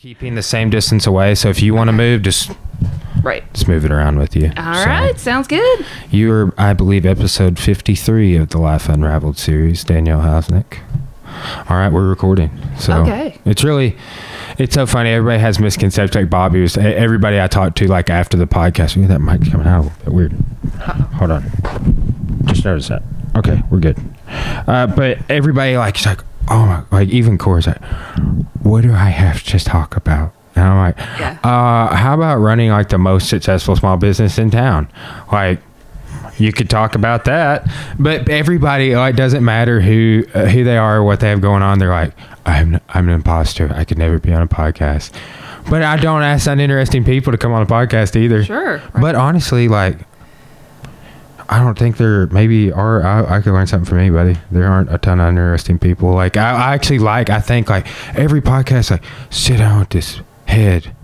keeping the same distance away. So if you want to move, just Right. just move it around with you. All So, right. Sounds good. You're, I believe, episode 53 of the Life Unraveled series, Danielle Hausnick. All right, we're recording. So Okay. it's really, it's so funny. Everybody has misconceptions. Like Bobby was, e- everybody I talked to, like after the podcast, "Ooh, that mic's coming out a little bit weird. Hold on. Just notice that. Okay, we're good. Uh, but everybody, like, is like, oh my, like, even Corey's like, what do I have to talk about? And I'm like, Yeah. uh, how about running like the most successful small business in town? Like, you could talk about that, but everybody like doesn't matter who uh, who they are or what they have going on. They're like, I'm I'm an imposter. I could never be on a podcast. But I don't ask uninteresting people to come on a podcast either. Sure. Right. But honestly, like, I don't think there maybe are. I, I could learn something from anybody. There aren't a ton of interesting people. Like, I, I actually like. I think like every podcast, like, sit down with this head,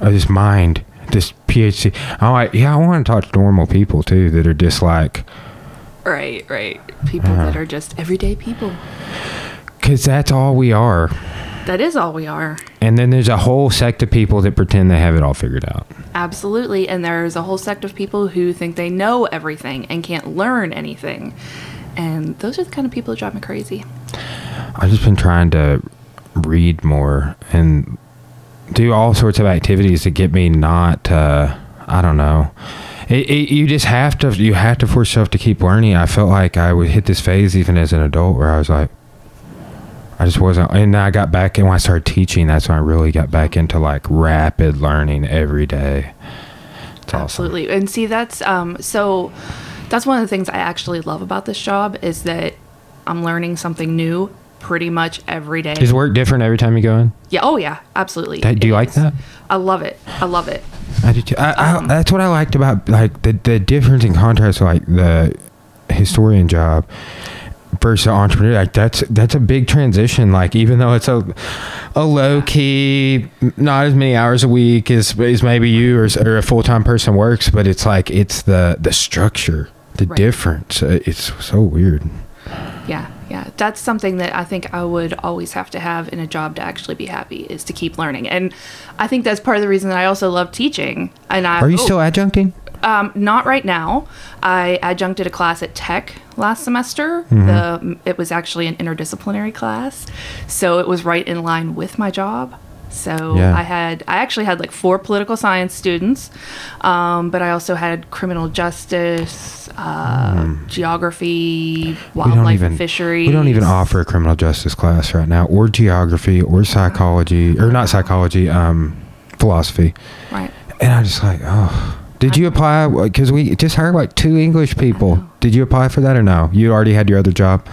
or this mind, this PhD. I'm like, yeah, I want to talk to normal people too that are just like, Right. Right. People Uh-huh. that are just everyday people. because that's all we are. That is all we are. And then there's a whole sect of people that pretend they have it all figured out. Absolutely. And there's a whole sect of people who think they know everything and can't learn anything. And those are the kind of people that drive me crazy. I've just been trying to read more and do all sorts of activities to get me not. Uh, I don't know. It, it, you just have to. You have to force yourself to keep learning. I felt like I would hit this phase even as an adult where I was like, I just wasn't. And then I got back, and when I started teaching, that's when I really got back into like rapid learning every day. It's awesome. Absolutely. And see, that's um, so that's one of the things I actually love about this job is that I'm learning something new pretty much every day. Is work different every time you go in? yeah. Oh, yeah. Absolutely. Do do you It like is. that? I love it. I love it. I did too. I, I, Um, that's what I liked about like the the difference in contrast, like the historian job the entrepreneur. Like that's that's a big transition. Like even though it's a a low key, not as many hours a week as as maybe you or, or a full time person works, but it's like it's the the structure, the Right. difference. Uh, It's so weird. Yeah, yeah. That's something that I think I would always have to have in a job to actually be happy is to keep learning. And I think that's part of the reason that I also love teaching. And I Are you oh, still adjuncting? Um, not right now. I adjuncted a class at Tech last semester. Mm-hmm. The it was actually an interdisciplinary class, so it was right in line with my job. So Yeah. I had I actually had like four political science students, um, but I also had criminal justice, uh, geography, we don't wildlife even and fisheries. we don't even offer a criminal justice class right now, or geography, or psychology, or not psychology, um, philosophy. Right. And I just like, oh, did you apply? Because we just hired like two English people. Did you apply for that or no? You already had your other job.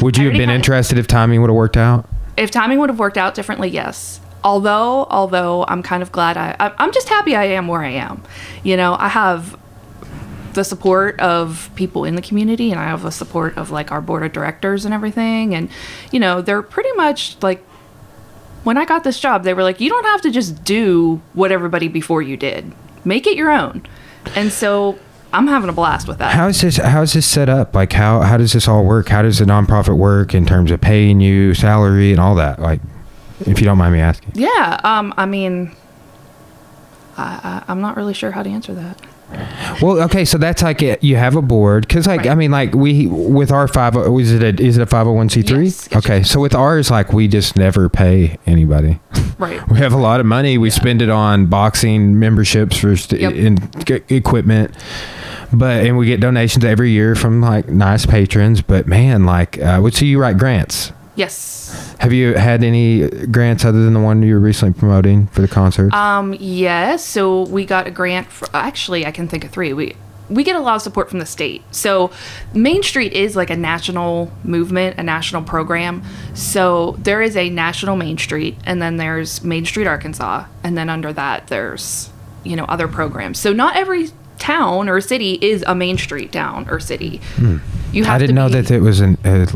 Would you have been interested if timing would have worked out? if timing would have worked out differently, yes. Although, although I'm kind of glad I, I I'm just happy I am where I am. You know, I have the support of people in the community, and I have the support of like our board of directors and everything. And you know, they're pretty much like when I got this job, they were like, you don't have to just do what everybody before you did. Make it your own. And so I'm having a blast with that. How is this? How is this set up? Like, how how does this all work? How does the nonprofit work in terms of paying you salary and all that? Like, if you don't mind me asking. yeah. Um. I mean. I, I, I'm not really sure how to answer that. Well, okay, so that's like it, you have a board because, like, Right. I mean, like we with our five, is it a is it a five hundred one c three? Okay, so with ours, like, we just never pay anybody. Right. We have a lot of money. We spend it on boxing memberships for st- Yep. in g- equipment, but and we get donations every year from like nice patrons. But man, like, uh, would see you write grants. Yes. Have you had any grants other than the one you were recently promoting for the concert? Um, yes. So we got a grant. For, actually, I can think of three. We we get a lot of support from the state. So Main Street is like a national movement, a national program. So there is a national Main Street, and then there's Main Street Arkansas, and then under that there's you know other programs. So not every town or city is a Main Street town or city. You have Hmm. I didn't know be- that it was an, a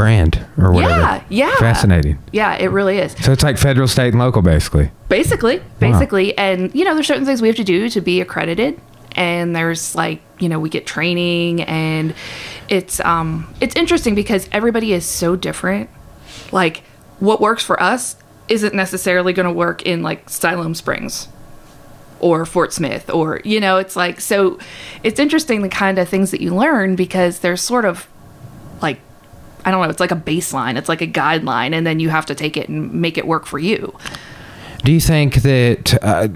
brand or whatever. Yeah, yeah. Fascinating. Yeah, it really is. So it's like federal, state, and local, basically. Basically, basically, and you know, there's certain things we have to do to be accredited, and there's like you know we get training, and it's um it's interesting because everybody is so different. Like what works for us isn't necessarily going to work in like Siloam Springs or Fort Smith or you know it's like so it's interesting the kind of things that you learn because there's sort of like I don't know it's like a baseline it's like a guideline and then you have to take it and make it work for you Do you think that? Uh,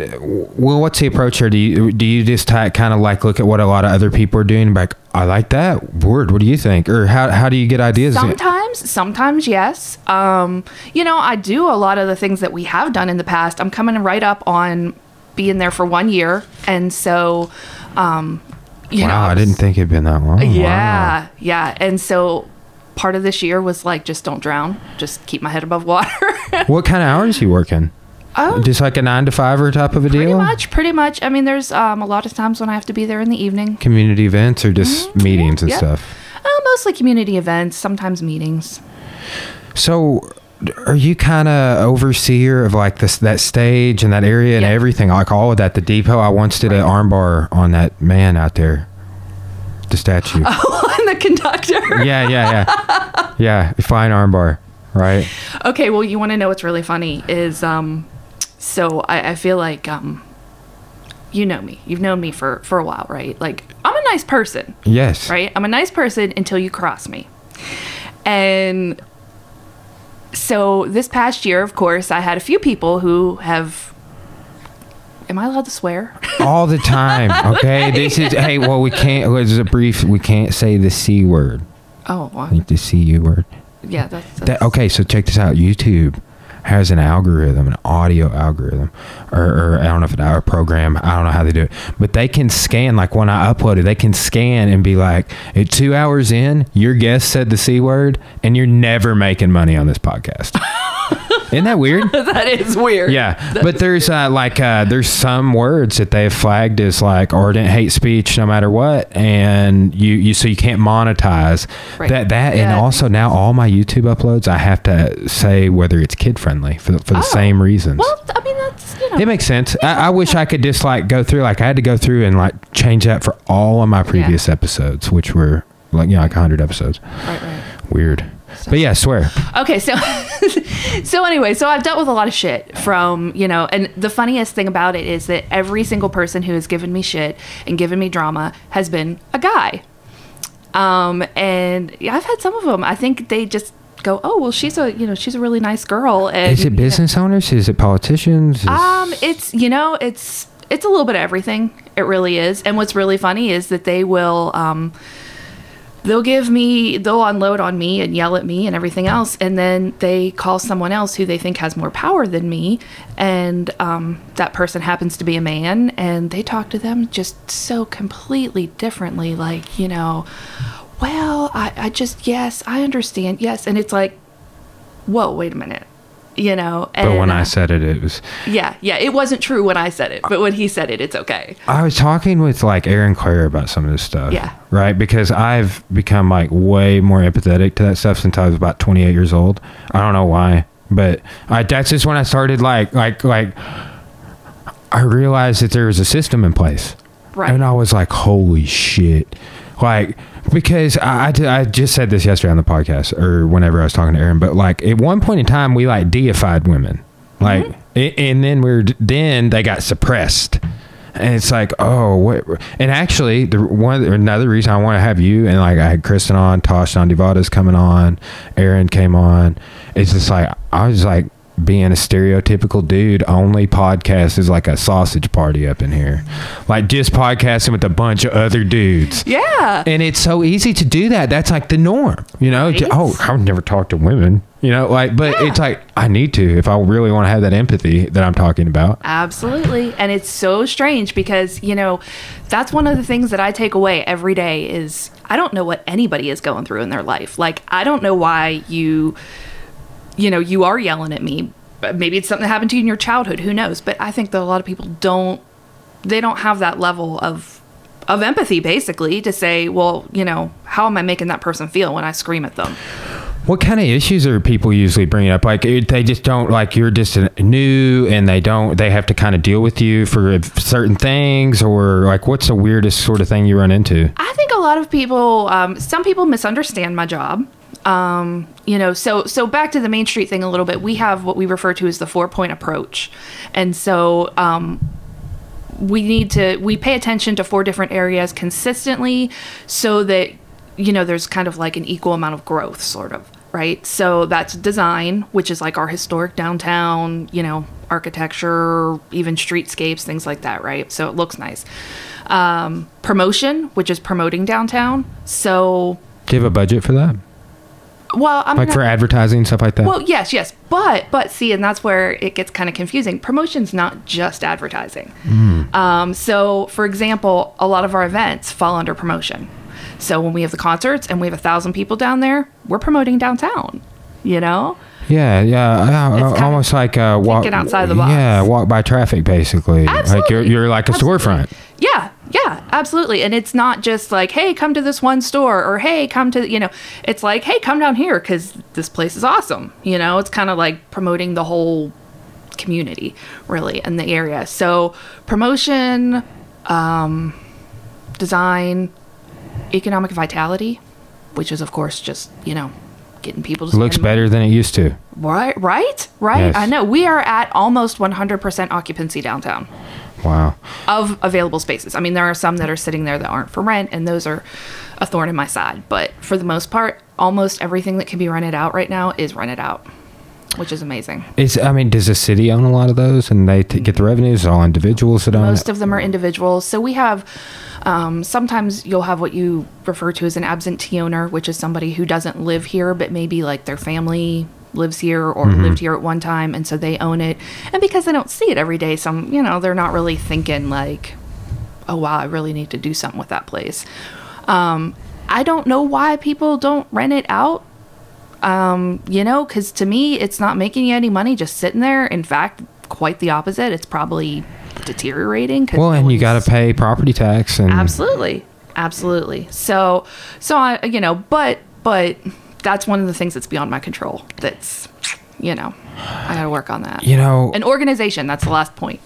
well, what's the approach here? Do you do you just kind of like look at what a lot of other people are doing? and be Like, I like that word. What do you think? Or how how do you get ideas? Sometimes, sometimes yes. Um, you know, I do a lot of the things that we have done in the past. I'm coming right up on being there for one year, and so, um, you wow, know, I didn't think it'd been that long. Yeah, yeah, and so part of this year was like just don't drown, just keep my head above water. What kind of hours you working? oh, Just like a nine to five or type of a pretty deal? Pretty much, pretty much. I mean, there's um, a lot of times when I have to be there in the evening. Community events or just meetings and yeah. stuff? Uh, mostly community events, sometimes meetings. So, are you kind of overseer of like this that stage and that area and Yeah. everything, like all of that? The depot. I once did an armbar on that man out there, the statue. I'm the conductor. yeah, yeah, yeah, yeah. Fine armbar, right? Okay, well, you want to know what's really funny is um, so I, I feel like um, you know me. You've known me for for a while, right? Like I'm a nice person, Yes. right? I'm a nice person until you cross me, and so this past year, of course, I had a few people who have. Am I allowed to swear? All the time. Okay. This is hey. Well, we can't. This is a brief. We can't say the c word. Oh, well, Like the cu word. yeah, that's, that's That, okay, so check this out. YouTube has an algorithm, an audio algorithm, or, or I don't know if it's a program. I don't know how they do it, but they can scan. Like when I upload it, they can scan and be like, "At two hours in, your guest said the c word, and you're never making money on this podcast." Isn't that weird? that is weird. Yeah, but there's uh, like uh, there's some words that they've flagged as like ardent hate speech, no matter what, and you you so you can't monetize Right. that that, Yeah. and also now all my YouTube uploads I have to say whether it's kid friendly for the, for the Oh. same reasons. Well, I mean, that's you know. it makes sense. I, I wish I could just like go through like I had to go through and like change that for all of my previous episodes, which were like you know like hundred episodes. right, right. Weird, but yeah, I swear. Okay, so so anyway, so I've dealt with a lot of shit from, you know, and the funniest thing about it is that every single person who has given me shit and given me drama has been a guy. Um and yeah, I've had some of them. I think they just go, "Oh, well she's a, you know, she's a really nice girl." And Is it business owners? Is it politicians? Is- um, it's you know, it's it's a little bit of everything. It really is. And what's really funny is that they will um they'll give me they'll unload on me and yell at me and everything else and then they call someone else who they think has more power than me and um, that person happens to be a man and they talk to them just so completely differently like you know well i, I just yes i understand yes and it's like whoa wait a minute you know and, but when I uh, said it, it was. yeah, yeah. It wasn't true when I said it, but when he said it, it's okay. I was talking with like Erin Claire about some of this stuff. Yeah. Right? Because I've become like way more empathetic to that stuff since I was about 28 years old. I don't know why, but I, that's just when I started like, like, like, I realized that there was a system in place. Right. And I was like, holy shit. Like, because I, I, I just said this yesterday on the podcast or whenever I was talking to Erin, but like at one point in time, we like deified women. Like, mm-hmm. a- and then we're, then they got suppressed. And it's like, oh, what? And actually, the one another reason I want to have you and like I had Kristen on, Tosh Nandivada's coming on, Erin came on. It's just like I was like being a stereotypical dude. Only podcast is like a sausage party up in here, like just podcasting with a bunch of other dudes. Yeah. And it's so easy to do that. That's like the norm, you know. Right? Oh, I would never talk to women, you know. Like, but Yeah. it's like I need to if I really want to have that empathy that I'm talking about. Absolutely. And it's so strange because, you know, that's one of the things that I take away every day is I don't know what anybody is going through in their life. Like I don't know why you you know, you are yelling at me. But maybe it's something that happened to you in your childhood, who knows? But I think that a lot of people don't they don't have that level of of empathy basically to say, well, you know, how am I making that person feel when I scream at them? What kind of issues are people usually bringing up? Like they just don't like you're just new, and they don't. They have to kind of deal with you for certain things, or like what's the weirdest sort of thing you run into? I think a lot of people, um, some people misunderstand my job. Um, you know, so so back to the Main Street thing a little bit. We have what we refer to as the four point approach, and so um, we need to we pay attention to four different areas consistently, so that you know there's kind of like an equal amount of growth, sort of right. So that's design, which is like our historic downtown, you know, architecture, even streetscapes, things like that, right? So it looks nice. Um, promotion, which is promoting downtown. So Do you have a budget for that? Well, I'm Like not- for advertising stuff like that? Well, yes, yes, but but see, and that's where it gets kind of confusing. Promotion's not just advertising. Um, so, for example, a lot of our events fall under promotion. So when we have the concerts and we have a thousand people down there, we're promoting downtown. You know, yeah, yeah, It's almost like uh, walk outside the box. Yeah, walk by traffic basically. Absolutely. Like you're you're like a Absolutely. storefront. Yeah, yeah, absolutely. And it's not just like, hey, come to this one store or hey, come to, you know, it's like, hey, come down here because this place is awesome. You know, it's kind of like promoting the whole community, really, in the area. So, promotion, um, design, economic vitality, which is, of course, just, you know, getting people to Looks spend money. better than it used to. Right, right, right. Yes. I know. We are at almost 100% occupancy downtown Wow. of available spaces. I mean, there are some that are sitting there that aren't for rent, and those are a thorn in my side. But for the most part, almost everything that can be rented out right now is rented out, which is amazing. Is I mean, does the city own a lot of those, and they t- get the revenues? All individuals that own Most it? of them are individuals. So we have um, sometimes you'll have what you refer to as an absentee owner, which is somebody who doesn't live here, but maybe like their family lives here or lived here at one time, and so they own it. And because they don't see it every day, some you know they're not really thinking like, oh wow, I really need to do something with that place. Um, I don't know why people don't rent it out. Um, you know, because to me, it's not making you any money just sitting there. In fact, quite the opposite. It's probably deteriorating. 'cause well, and you got to pay property tax and absolutely, absolutely. So, so I, you know, but but that's one of the things that's beyond my control. That's, you know, I got to work on that. you know, An organization. That's the last point.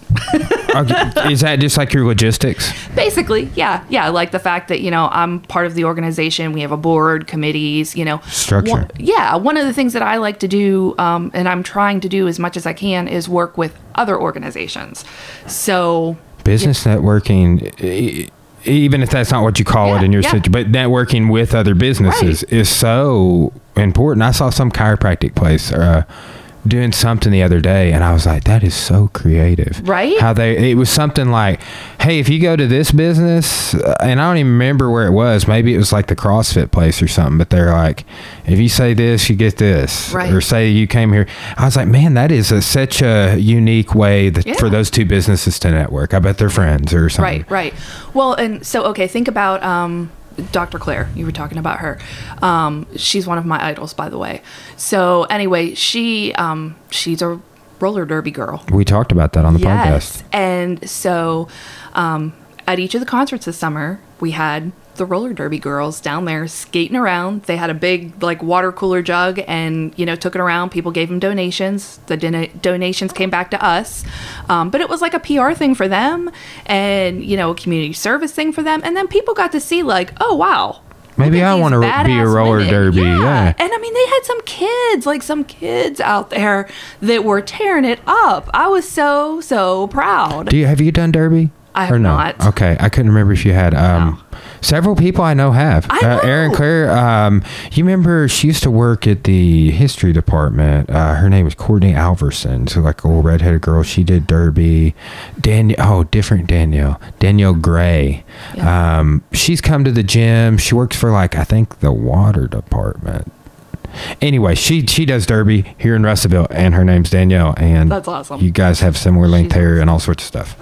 is that just like your logistics? Basically, yeah, yeah. Like the fact that you know I'm part of the organization. We have a board, committees. You know, Structure. One- yeah, one of the things that I like to do, um, and I'm trying to do as much as I can, is work with other organizations. So Business networking, e- even if that's not what you call it in your yeah. situation, but networking with other businesses Right. is so important. I saw some chiropractic place uh, doing something the other day, and I was like, that is so creative. Right? How they, it was something like, hey, if you go to this business, uh, and I don't even remember where it was, maybe it was like the CrossFit place or something, but they're like, if you say this, you get this. Right. Or say you came here. I was like, man, that is a, such a unique way that, for those two businesses to network. I bet they're friends or something. Right, right. Well, and so okay, think about um, Dr. Claire. You were talking about her. Um, she's one of my idols, by the way. So anyway, she um, she's a roller derby girl. We talked about that on the Yes, podcast. and so um, at each of the concerts this summer, we had the roller derby girls down there skating around. They had a big like water cooler jug, and you know took it around. People gave them donations. The dona- donations came back to us, um, but it was like a PR thing for them, and you know a community service thing for them. And then people got to see like, oh wow. Maybe I wanna be a roller women. derby, yeah. And I mean, they had some kids, like some kids out there that were tearing it up. I was so, so proud. Do you have you done derby? I have or no? not. Okay, I couldn't remember if you had. Um, Several people I know have. I Uh, Erin know. Claire. Um, you remember she used to work at the history department. Uh, her name was Courtney Alverson. So like a little redheaded girl. She did derby. Danielle. Oh, different Danielle. Danielle Gray. Yeah. Um, she's come to the gym. She works for like I think the water department. Anyway, she she does derby here in Russellville, and her name's Danielle. And That's awesome. You guys have similar length She's hair and all sorts of stuff.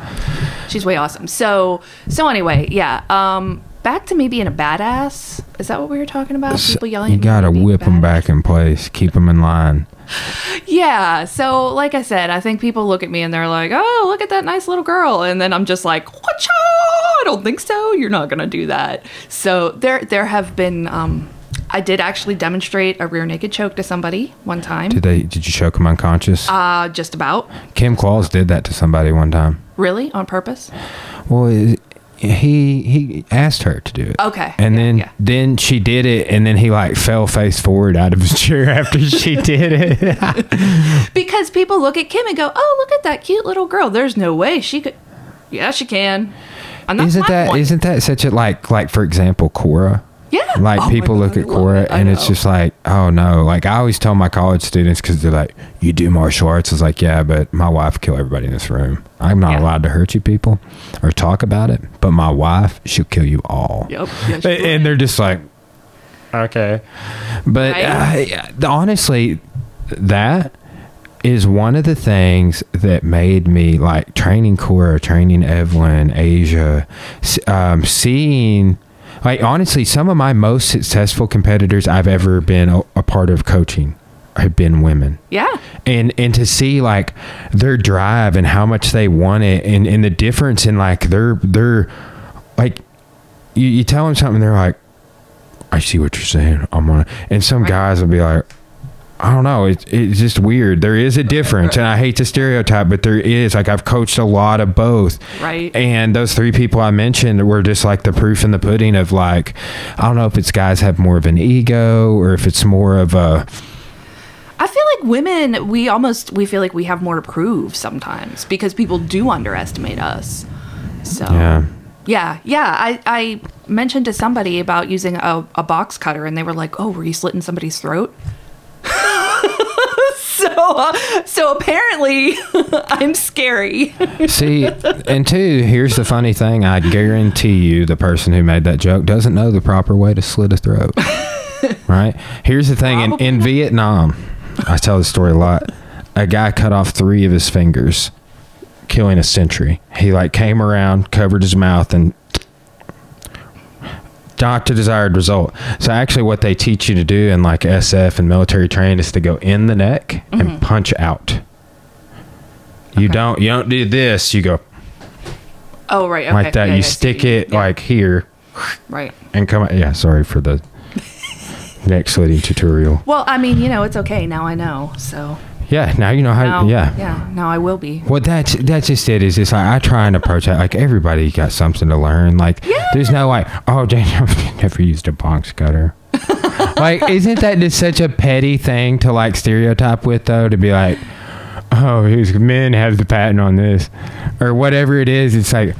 She's way awesome. So, so anyway, yeah. Um, back to me being a badass. Is that what we were talking about? People yelling. You gotta whip them back in place, keep them in line. Yeah. So, like I said, I think people look at me and they're like, "Oh, look at that nice little girl," and then I'm just like, "What? I don't think so. You're not gonna do that." So there, there have been. Um, I did actually demonstrate a rear naked choke to somebody one time. Did they? Did you choke them unconscious? Uh, just about. Kim Claus did that to somebody one time. Really, on purpose? Well, it, he he asked her to do it. Okay, And yeah, then yeah. then she did it, and then he like fell face forward out of his chair after she did it. Because people look at Kim and go, "Oh, look at that cute little girl. There's no way she could." Yeah, she can. And that's isn't that not that such a like like for example Cora? Yeah. Like Oh people look at Cora. And it's just like, oh no. Like I always tell my college students because they're like, you do martial arts. It's like, yeah, but my wife kill everybody in this room. I'm not Yeah. allowed to hurt you people or talk about it, but my wife, she'll kill you all. Yep. And- and they're just like, okay. But Right? uh, honestly, that is one of the things that made me like training Cora, training Evelyn, Asia, um, seeing. Like honestly, some of my most successful competitors I've ever been a, a part of coaching have been women yeah. and and to see like their drive and how much they want it and and the difference in like their their like you, you tell them something they're like i see what you're saying i'm gonna and some Right. guys will be like I don't know. It's it's just weird. There is a difference, and I hate to stereotype, but there is. Like I've coached a lot of both, Right. and those three people I mentioned were just like the proof in the pudding of like, I don't know if it's guys have more of an ego or if it's more of a I feel like women, we almost we feel like we have more to prove sometimes because people do underestimate us. So yeah. yeah, yeah. I, I mentioned to somebody about using a, a box cutter, and they were like, "Oh, were you slitting somebody's throat?" so uh, so apparently, I'm scary. See, and two, here's the funny thing. I guarantee you the person who made that joke doesn't know the proper way to slit a throat. right? Here's the thing in, in. Vietnam, I tell this story a lot. A guy cut off three of his fingers, killing a sentry. He like came around, covered his mouth, and not the desired result. So actually, what they teach you to do in like SF and military training is to go in the neck and mm-hmm. punch out. You Okay. don't you don't do this. You go oh right, okay. like that. Yeah, you yeah, stick so you- it yeah, like here right. and come. Yeah, sorry for the neck slitting tutorial. Well, I mean, you know, it's okay now. I know. So Yeah, now you know how. now, yeah. yeah. Now I will be. Well, that's that's just it. Is just like I try and approach it like everybody got something to learn. Like there's no like, oh, Daniel never used a box cutter. like, isn't that just such a petty thing to like stereotype with though? To be like, oh, these men have the patent on this, or whatever it is. It's like.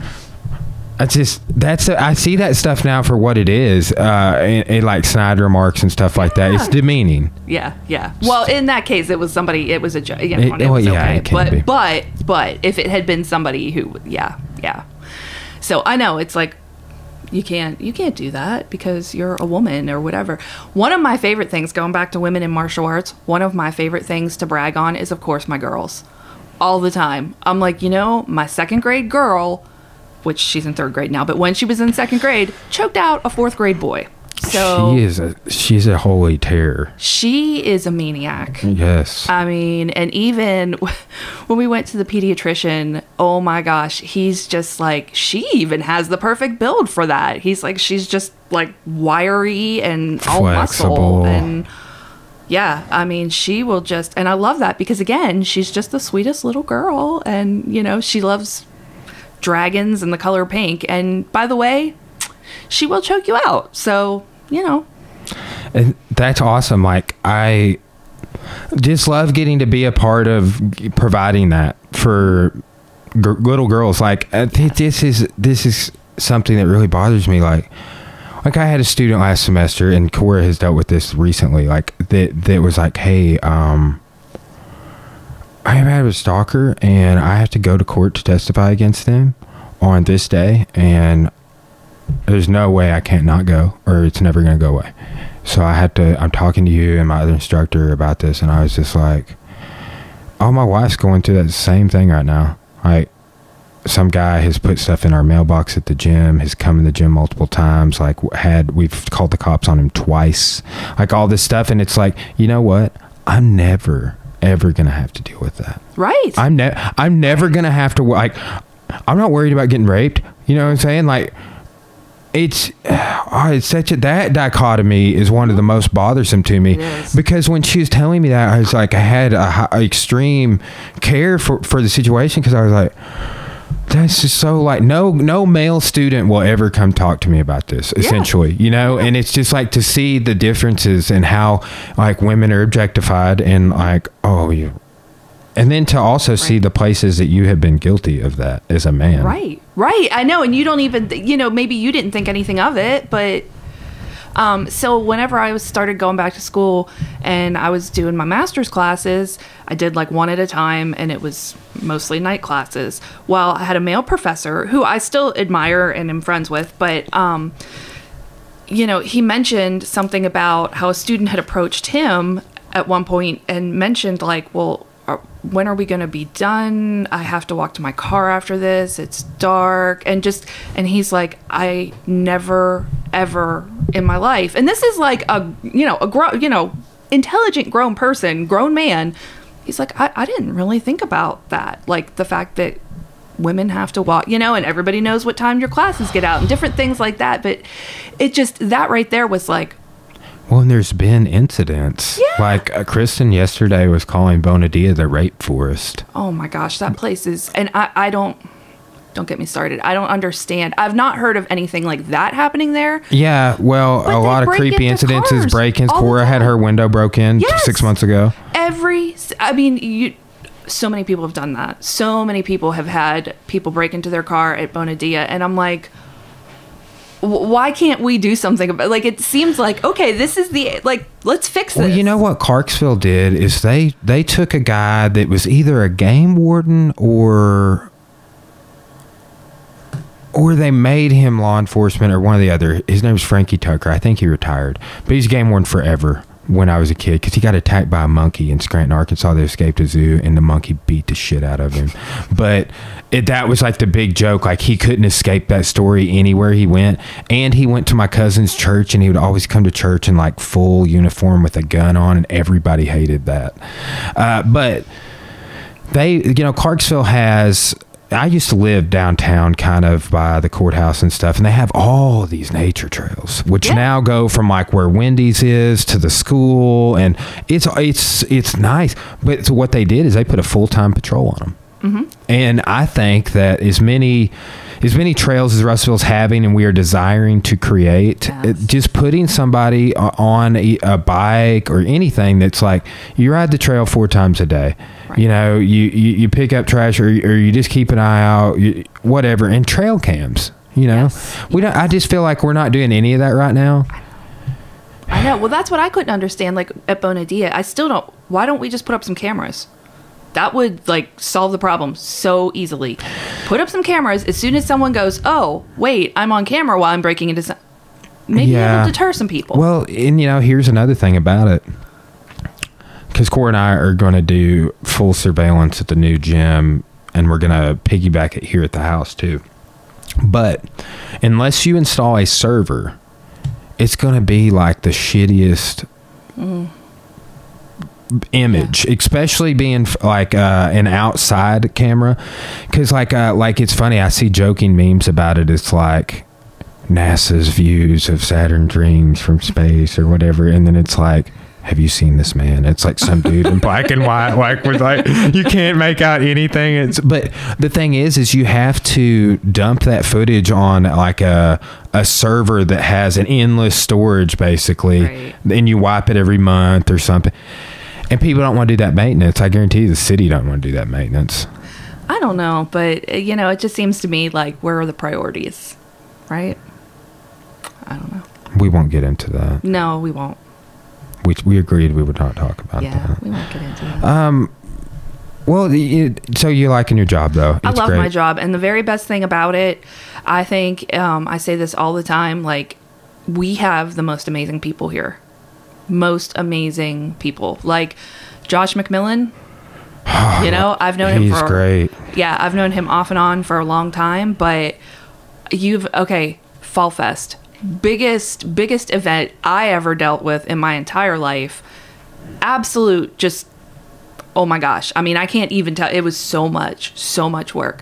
I just that's I see that stuff now for what it is, uh, in, in like snide remarks and stuff like that. It's demeaning. Yeah, yeah. Well, in that case, it was somebody. It was a joke. You know, It- it, well, yeah, okay. it can but be. but but if it had been somebody who, yeah, yeah. So I know it's like you can't you can't do that because you're a woman or whatever. One of my favorite things, going back to women in martial arts, one of my favorite things to brag on is of course my girls. All the time, I'm like, you know, my second grade girl, which she's in third grade now, but when she was in second grade, choked out a fourth grade boy. So she is a she's a holy terror. she is a maniac. Yes. I mean, and even when we went to the pediatrician, oh my gosh, he's just like, she even has the perfect build for that. He's like, she's just like wiry and all Flexible. muscle. And yeah, I mean, she will just, and I love that because again, she's just the sweetest little girl. And, you know, she loves dragons and the color pink. And by the way, she will choke you out. So, you know, And that's awesome. Like I just love getting to be a part of providing that for g- little girls. Like I think this is this is something that really bothers me. Like like I had a student last semester, and Cora has dealt with this recently. Like that that was like, hey, um. I have had a stalker, and I have to go to court to testify against them on this day, and there's no way I can't not go, or it's never gonna go away. So I had to. I'm talking to you and my other instructor about this, and I was just like, "Oh, my wife's going through that same thing right now. Like, some guy has put stuff in our mailbox at the gym. Has come in the gym multiple times. Like, had we've called the cops on him twice. Like all this stuff, and it's like, you know what? I'm never ever gonna have to deal with that. right. I'm ne- I'm never gonna have to like. I'm not worried about getting raped. You know what I'm saying? Like, it's oh, it's such a that dichotomy is one of the most bothersome to me because when she was telling me that I was like I had a, hi- extreme care for for the situation because I was like That's just so like no no male student will ever come talk to me about this essentially you know and it's just like to see the differences and how like women are objectified and like oh you and then to also see the places that you have been guilty of that as a man Right, right. I know, and you don't even, you know, maybe you didn't think anything of it, but. Um, so whenever I was started going back to school and I was doing my master's classes, I did like one at a time, and it was mostly night classes. Well, I had a male professor who I still admire and am friends with, but um, you know, he mentioned something about how a student had approached him at one point and mentioned, like, well, are, when are we going to be done? I have to walk to my car after this. It's dark. And just, and he's like, I never, ever in my life. And this is like a, you know, a grown, you know, intelligent grown person, grown man. He's like, I, I didn't really think about that. Like the fact that women have to walk, you know, and everybody knows what time your classes get out and different things like that. But it just, that right there was like, well and there's been incidents Yeah. like uh, Kristen yesterday was calling Bona Dea the rape forest oh my gosh, that place is, and I, I don't, don't get me started. I don't understand. I've not heard of anything like that happening there. yeah well But a lot of creepy incidences break-ins Cora had her window broken Yes. six months ago Every, I mean, you, so many people have done that. So many people have had people break into their car at Bona Dea, and I'm like, why can't we do something about? Like, it seems like okay, this is the like, let's fix this. Well, you know what Clarksville did is they they took a guy that was either a game warden or or they made him law enforcement or one or the other. His name was Frankie Tucker. I think he retired, but he's game warden forever. When I was a kid, because he got attacked by a monkey in Scranton, Arkansas, they escaped a zoo, and the monkey beat the shit out of him. But it, that was like the big joke. Like he couldn't escape that story anywhere he went. And he went to my cousin's church, and he would always come to church in like full uniform with a gun on, and everybody hated that. Uh, but they you know clarksville has i used to live downtown kind of by the courthouse and stuff and they have all these nature trails which Yeah. now go from like where wendy's is to the school and it's it's it's nice but so what they did is they put a full-time patrol on them Mm-hmm. and I think that as many as many trails as Russellville's having and we are desiring to create, Yes. it- just putting somebody on a, a bike or anything that's like you ride the trail four times a day. Right. You know, you, you, you pick up trash or, or you just keep an eye out, you, whatever, and trail cams. You know, Yes. we don't. I just feel like we're not doing any of that right now. I know. Well, that's what I couldn't understand. Like at Bona Dea, I still don't. Why don't we just put up some cameras? That would like solve the problem so easily. Put up some cameras as soon as someone goes, "Oh, wait, I'm on camera while I'm breaking into." Some, maybe Yeah. it'll deter some people. Well, and you know, here's another thing about it. Because Cora and I are going to do full surveillance at the new gym, and we're going to piggyback it here at the house too. But unless you install a server, it's going to be like the shittiest mm. Image especially being like uh, an outside camera because like uh, like it's funny i see joking memes about it it's like NASA's views of Saturn's rings from space or whatever, and then it's like, have you seen this man? It's like some dude in black and white, like with like you can't make out anything. It's but the thing is, is you have to dump that footage on like a a server that has an endless storage, basically, Right. and you wipe it every month or something. And people don't want to do that maintenance. I guarantee you, the city don't want to do that maintenance. I don't know, but uh, you know, it just seems to me like where are the priorities, right? I don't know. We won't get into that. No, we won't. We we agreed we would not talk about Yeah, that. we won't get into that. Um. Well, you, so you're liking your job though? I love great. my job, and the very best thing about it, I think, um, I say this all the time. Like, we have the most amazing people here, most amazing people. Like Josh McMillan. you know, I've known him He's for great. yeah, I've known him off and on for a long time, but you've okay, Fall Fest. Biggest biggest event I ever dealt with in my entire life. Absolute just oh my gosh. I mean, I can't even tell it was so much, so much work.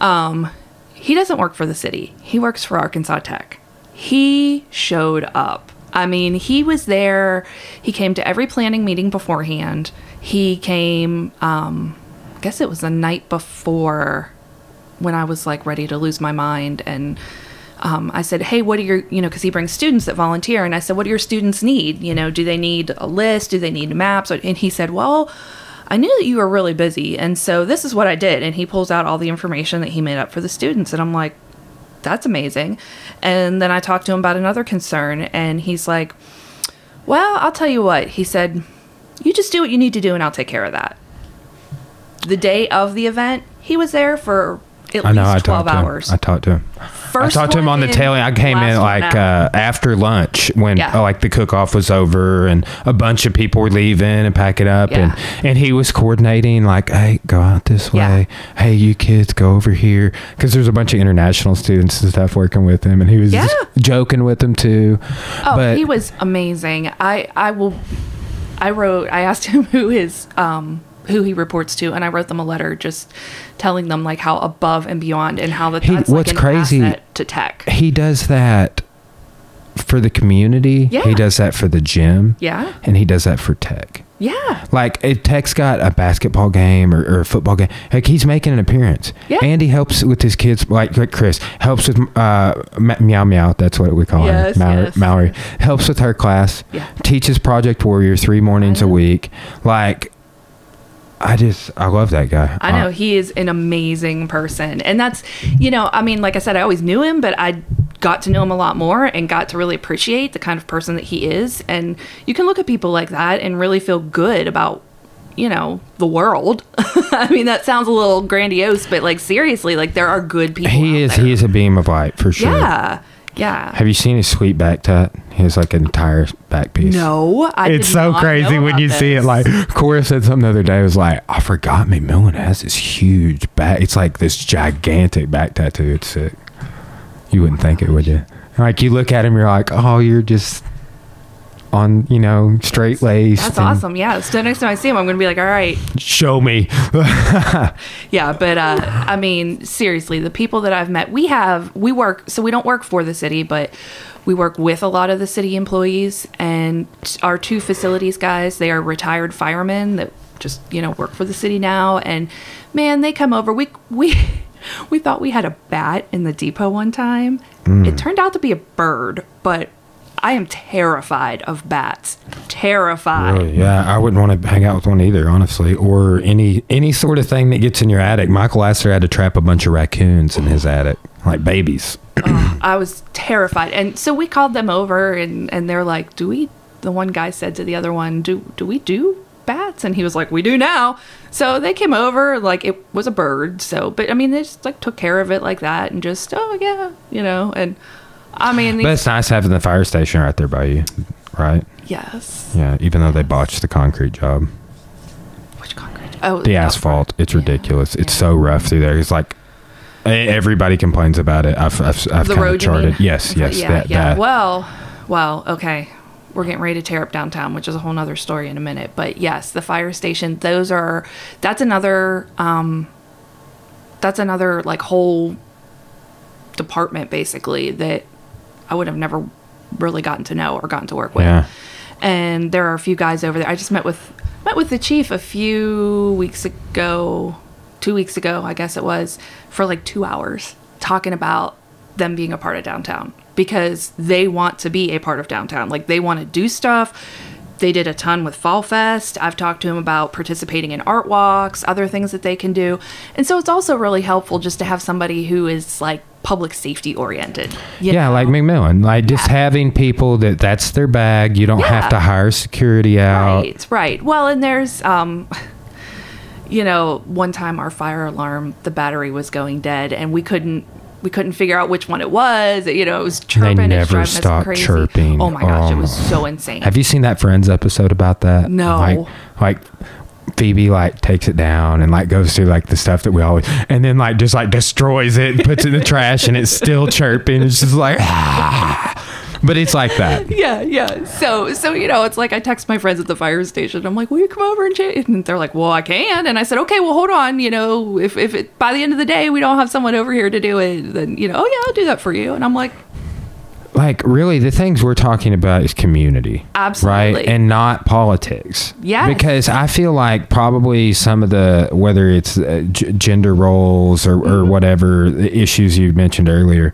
Um he doesn't work for the city. He works for Arkansas Tech. He showed up. I mean, he was there. He came to every planning meeting beforehand. He came um I guess it was the night before when I was like ready to lose my mind and um, I said, hey, what do your, you know, because he brings students that volunteer. And I said, what do your students need? You know, do they need a list? Do they need maps? And he said, well, I knew that you were really busy. And so this is what I did. And he pulls out all the information that he made up for the students. And I'm like, that's amazing. And then I talked to him about another concern. And he's like, well, I'll tell you what. He said, you just do what you need to do and I'll take care of that. The day of the event, he was there for at I know. I 12 talked to hours. him. I talked to him. First I talked to him on the in, tail end. I came in last one like out. uh, after lunch when Yeah. uh, like the cook off was over and a bunch of people were leaving and packing up Yeah. and and he was coordinating like, hey, go out this Yeah. way. Hey, you kids, go over here because there's a bunch of international students and stuff working with him, and he was Yeah. just joking with them too. Oh, but he was amazing. I I will. I wrote. I asked him who his um who he reports to, and I wrote them a letter just telling them like how above and beyond and how that He- that's what's like crazy- to tech. he does that for the community. Yeah. He does that for the gym. Yeah. And he does that for tech. Yeah. Like if Tech's got a basketball game or, or a football game, like he's making an appearance. Yeah. And he helps with his kids, like, like Chris helps with uh, meow meow. That's what we call Yes, her, Mallory. yes. Mallory helps with her class. Yeah. Teaches Project Warrior three mornings a week. Like, I just I love that guy. I know uh, he is an amazing person. And that's, you know, I mean, like I said, I always knew him, but I got to know him a lot more and got to really appreciate the kind of person that he is. And you can look at people like that and really feel good about, you know, the world. I mean, that sounds a little grandiose, but like seriously, like there are good people. he is there. he is a beam of light for sure. Yeah. Yeah. Have you seen his sweet back tat? He has like an entire back piece. no, I it's so crazy when about you see it. Like Cora said something the other day. It was like, I forgot McMillan has this huge back. It's like this gigantic back tattoo. It's sick. You wouldn't think it, would you? Like you look at him, you're like, oh, you're just on, you know, straight laced. That's awesome. Yeah. So next time I see him, I'm going to be like, all right, Show me. Yeah, but uh, I mean, seriously, the people that I've met, we have, we work, so we don't work for the city, but we work with a lot of the city employees. And our two facilities guys, they are retired firemen that just, you know, work for the city now. And man, they come over. We, we, we thought we had a bat in the depot one time. It turned out to be a bird, but I am terrified of bats. Terrified. Really? Yeah, I wouldn't want to hang out with one either, honestly, or any any sort of thing that gets in your attic. Michael Astor had to trap a bunch of raccoons in his attic, like babies. I was terrified. And so we called them over and, and they're like, Do we the one guy said to the other one, Do do we do bats? And he was like, We do now. So they came over, like it was a bird, so but I mean they just like took care of it like that and just, oh yeah, you know, and I mean But it's nice having the fire station right there by you, right? Yes. Yeah, even though they botched the concrete job, Which concrete? Oh the asphalt, it's ridiculous. It's so rough through there. It's like everybody complains about it. I've I've, I've kind of road you mean? charted. Yes, yes, Yeah, that, yeah. that. Well, well, okay. We're getting ready to tear up downtown, which is a whole nother story in a minute. But yes, the fire station, those are that's another um that's another like whole department basically that I would have never really gotten to know or gotten to work with. Yeah. And there are a few guys over there. I just met with met with the chief a few weeks ago, two weeks ago, I guess it was, for like two hours talking about them being a part of downtown because they want to be a part of downtown. Like they want to do stuff. They did a ton with Fall Fest. I've talked to him about participating in art walks, other things that they can do. And so it's also really helpful just to have somebody who is like public safety oriented. yeah, know? like McMillan, like just having people that that's their bag. You don't have to hire security out. Right, right. Well, and there's, um, you know, one time our fire alarm, the battery was going dead, and we couldn't. We couldn't figure out which one it was. You know, it was chirping. it's never driving us crazy. chirping. Oh my gosh, it Oh. was so insane. Have you seen that Friends episode about that? No. Like, like Phoebe like takes it down and like goes through like the stuff that we always, and then like just like destroys it and puts it in the trash and it's still chirping. It's just like, ah. but it's like that. yeah, yeah. So, so you know, it's like I text my friends at the fire station. I'm like, "Will you come over and chat?" And they're like, "Well, I can." And I said, "Okay, well, hold on. You know, if if it, by the end of the day we don't have someone over here to do it, then you know, oh yeah, I'll do that for you." And I'm like, like really the things we're talking about is community Absolutely. right and not politics Yes. because i feel like probably some of the whether it's uh, g- gender roles or, or Mm-hmm. whatever the issues you mentioned earlier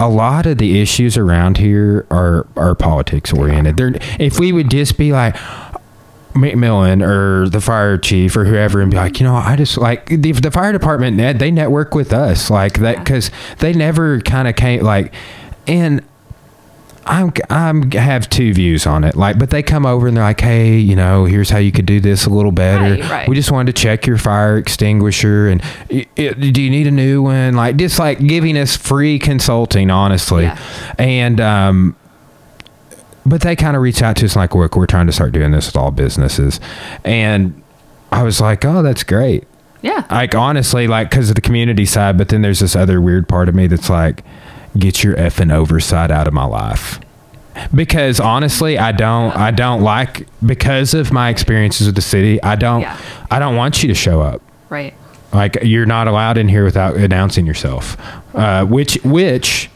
a lot of the issues around here are are politics oriented They're, if we would just be like McMillan or the fire chief or whoever and be like, you know, I just like the, the fire department, they network with us like that because they never kind of came like, and I'm I'm have two views on it. Like, but they come over and they're like, "Hey, you know, here's how you could do this a little better. Right, right. We just wanted to check your fire extinguisher, and i i do you need a new one? Like, just like giving us free consulting, honestly. Yeah. And um, but they kind of reach out to us like, "Look, we're trying to start doing this with all businesses," and I was like, "Oh, that's great." Yeah. like honestly like because of the community side but then there's this other weird part of me that's like get your effing oversight out of my life because honestly i don't i don't like because of my experiences with the city i don't Yeah. i don't want you to show up Right. like you're not allowed in here without announcing yourself uh, which which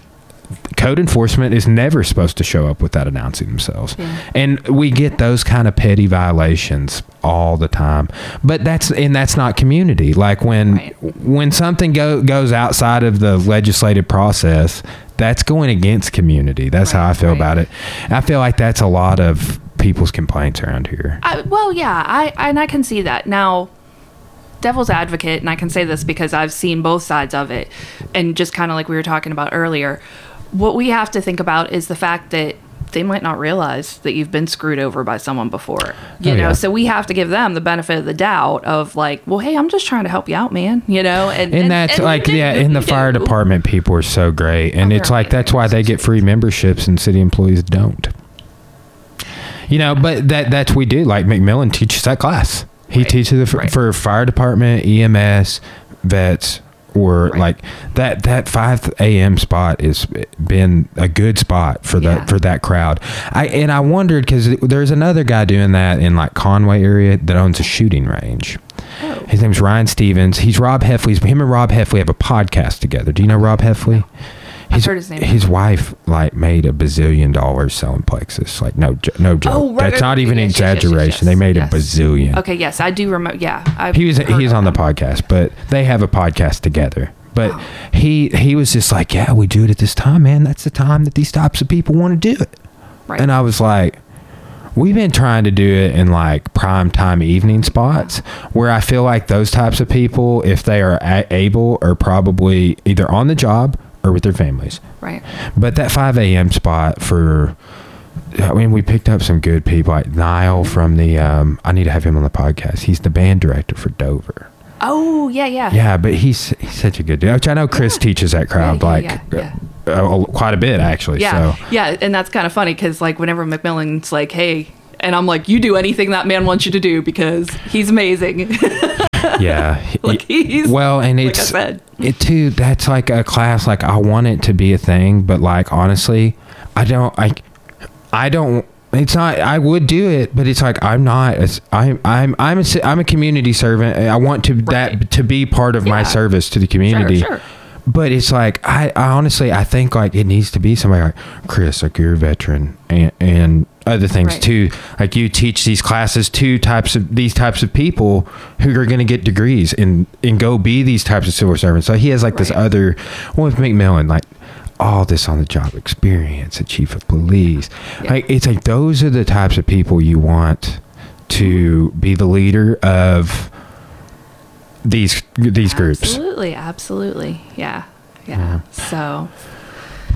code enforcement is never supposed to show up without announcing themselves Yeah. and we get those kind of petty violations all the time but that's and that's not community like when Right. when something go, goes outside of the legislative process that's going against community that's how i feel right. about it i feel like that's a lot of people's complaints around here I, well, yeah, I and I can see that now. Devil's advocate, and I can say this because I've seen both sides of it, and just kind of like we were talking about earlier, what we have to think about is the fact that they might not realize that you've been screwed over by someone before, you Oh, know. yeah. So we have to give them the benefit of the doubt of like, well, hey, I'm just trying to help you out, man, you know. And and that's and like yeah in the fire department people are so great and Oh, it's like that's why they get free memberships and city employees don't you know but that that's we do like mcmillan teaches that class he Right. teaches it for, Right. for fire department ems vets or Right. like that that 5 a.m spot has been a good spot for that Yeah. for that crowd i and i wondered because there's another guy doing that in like conway area that owns a shooting range Oh. his name's Ryan Stevens. He's Rob Heffley's. Him and Rob Heffley have a podcast together. Do you know Rob Heffley? I've heard his name. His wife like made a bazillion dollars selling Plexus. Like no, jo- no oh, joke. Oh, right, That's right, not right. even Yes, yes, yes, yes, exaggeration. They made a bazillion. Okay, yes, I do remember. Yeah, I've He was he's on the podcast, but they have a podcast together. But Oh. he he was just like, yeah, we do it at this time, man. That's the time that these types of people want to do it. Right. And I was like, we've been trying to do it in like prime time evening spots where I feel like those types of people, if they are a- able, are probably either on the job or with their families. right. But that 5 a.m. spot for, I mean, we picked up some good people like Niall from the, um, I need to have him on the podcast. He's the band director for Dover. Oh yeah, yeah. Yeah, but he's he's such a good dude. Which I know Chris teaches that crowd Yeah, like yeah, yeah, uh, uh, quite a bit actually. Yeah, So yeah, and that's kind of funny because like whenever McMillan's like, "Hey," and I'm like, "You do anything that man wants you to do because he's amazing." yeah, like he's well, and like I it's it too. That's like a class. Like I want it to be a thing, but like honestly, I don't. Like I don't. It's not. I would do it, but it's like I'm not. As, I'm. I'm. I'm a. I'm a community servant. I want to Right. that to be part of my service to the community. sure. But it's like I, I honestly I think like it needs to be somebody like Chris, like you're a veteran, and and other things Right. too. Like you teach these classes to types of these types of people who are going to get degrees and and go be these types of civil servants. So he has like this other one with McMillan, like all this on the job experience, a chief of police. Yeah. Like it's like those are the types of people you want to be the leader of these these groups. Absolutely, absolutely. Yeah, yeah. So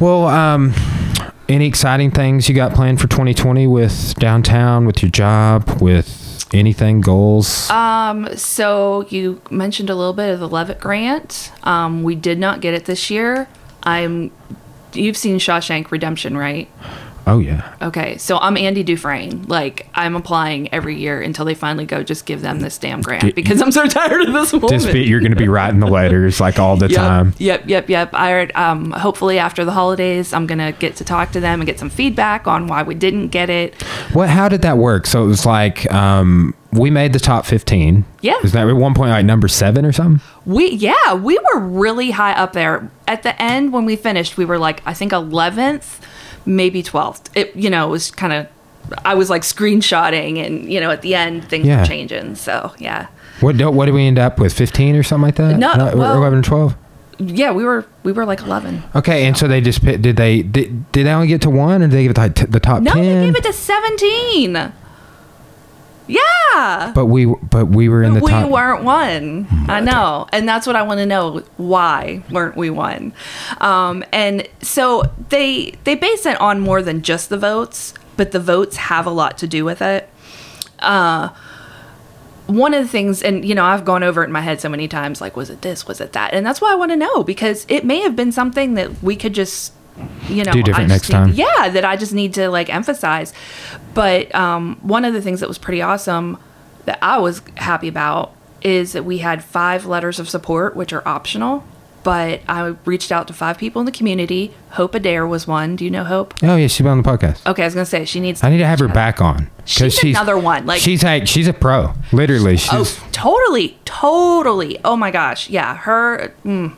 Well, um, any exciting things you got planned for 2020 with downtown, with your job, with anything goals? Um, so you mentioned a little bit of the Levitt grant. Um, we did not get it this year. I'm you've seen Shawshank Redemption, right? Oh yeah, Okay, so I'm Andy Dufresne. Like I'm applying every year until they finally go. Just give them this damn grant because I'm so tired of this woman. just be, you're going to be writing the letters like all the Yep, time. Yep, yep, yep. I um hopefully after the holidays I'm gonna get to talk to them and get some feedback on why we didn't get it. What? How did that work? So it was like um, we made the top 15. Yeah. Is that at one point like number seven or something? We yeah, we were really high up there. At the end when we finished, we were like I think 11th, maybe 12th. It, you know, it was kind of, I was like screenshotting and, you know, at the end things Yeah. were changing. So, yeah. What do- what did we end up with? Fifteen or something like that? No, Uh, well- eleven or twelve. Yeah, we were, we were like 11. Okay, and so they just did they did, did they only get to one or did they give it like t- the top No, ten? they gave it to 17. Yeah. but we but we were in the we top. Weren't one. I know. And that's what I want to know. Why weren't we one? Um, and so they they base it on more than just the votes, but the votes have a lot to do with it. Uh, one of the things, and you know, I've gone over it in my head so many times, like, was it this? Was it that? And that's why I want to know because it may have been something that we could just, you know, Do different next time. yeah, that I just need to like emphasize. But um, one of the things that was pretty awesome that I was happy about is that we had five letters of support, which are optional. But I reached out to five people in the community. Hope Adair was one. Do you know Hope? oh yeah, she's been on the podcast. Okay, I was gonna say she needs. I need to have her back on because She's another one, like- she's like she's a pro. Literally, she's Oh, totally, totally. Oh my gosh, yeah, her. Mm,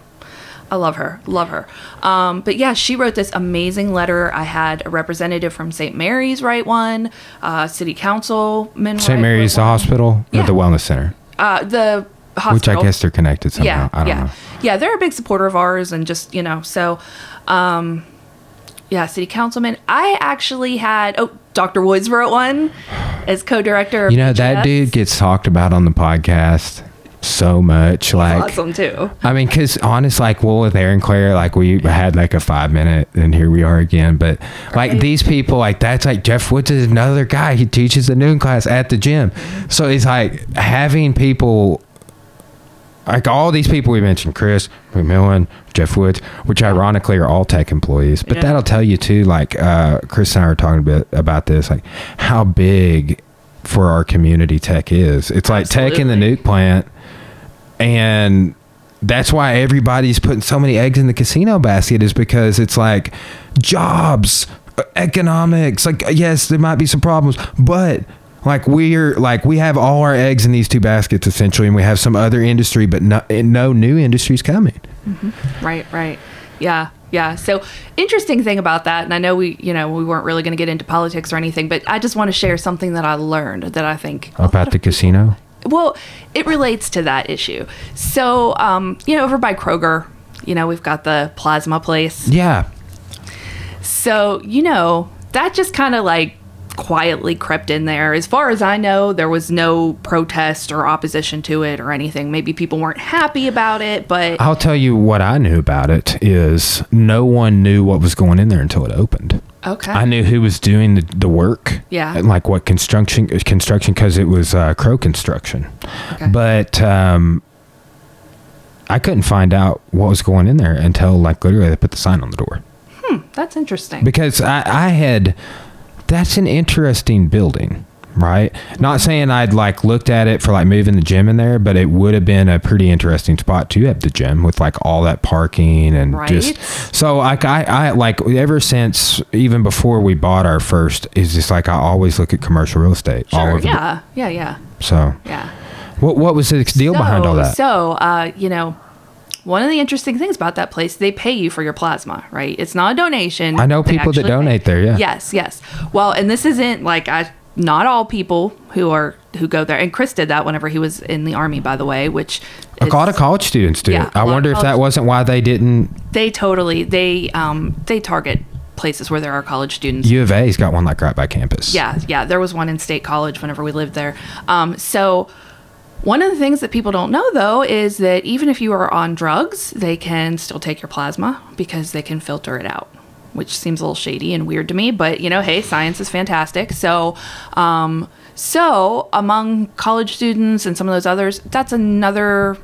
I love her, love her. Um, but yeah, she wrote this amazing letter. I had a representative from St. Mary's write one, uh, city councilman. St. Mary's the hospital Yeah. or the wellness center, Uh, the hospital. which I guess they're connected somehow. yeah, I don't yeah, know. yeah. They're a big supporter of ours, and just you know, so, um, yeah, city councilman. I actually had oh, Dr. Woods wrote one as co-director. Of You know that dude gets talked about on the podcast so much. Like awesome too. I mean, because honest, like, well, with Erin Claire, like, we had like a five minute, and here we are again. But like Right. these people, like, that's like Jeff Woods is another guy. He teaches the noon class at the gym. So it's like having people, like all these people we mentioned, Chris McMillan, Jeff Woods, which ironically are all tech employees. But Yeah. that'll tell you too, like, uh, Chris and I were talking a bit about this, like how big for our community tech is. It's like tech in the nuke plant and that's why everybody's putting so many eggs in the casino basket is because it's like jobs economics like yes there might be some problems but like we're like we have all our eggs in these two baskets essentially and we have some other industry but no, no new industries coming mm-hmm. Right, right. Yeah, yeah. So interesting thing about that, and I know we, you know, we weren't really going to get into politics or anything, but I just want to share something that I learned that I think about the casino well, it relates to that issue. So, um, you know, over by Kroger, you know, we've got the plasma place. yeah So, you know, that just kind of like quietly crept in there. As far as I know, there was no protest or opposition to it or anything. Maybe people weren't happy about it, but i'll tell you what i knew about it is no one knew what was going in there until it opened okay. I knew who was doing the, the work. Yeah. and Like what construction construction because it was uh, Crow Construction. Okay. But um, I couldn't find out what was going in there until like literally they put the sign on the door Hmm, That's interesting. because I, I had that's an interesting building. Right. Not saying I'd like looked at it for like moving the gym in there, but it would have been a pretty interesting spot to have the gym with like all that parking and Right. just so like I, I like ever since even before we bought our first is just like I always look at commercial real estate all Sure. over. the- Yeah. Yeah. Yeah. so Yeah. what what was the deal behind all that? So, uh, you know, one of the interesting things about that place, they pay you for your plasma, right? It's not a donation. I know They people that donate there, yeah. Yes, yes. Well, and this isn't like I. Not all people who are who go there, and Chris did that whenever he was in the army, by the way. Which a lot of college students do. Yeah, I a lot of wonder if that wasn't why they didn't. they totally they um they target places where there are college students. U of A's got one like right by campus. Yeah, yeah. There was one in State College whenever we lived there. Um, so, one of the things that people don't know, though, is that even if you are on drugs, they can still take your plasma because they can filter it out, which seems a little shady and weird to me. But, you know, hey, science is fantastic. So, um, so among college students and some of those others, that's another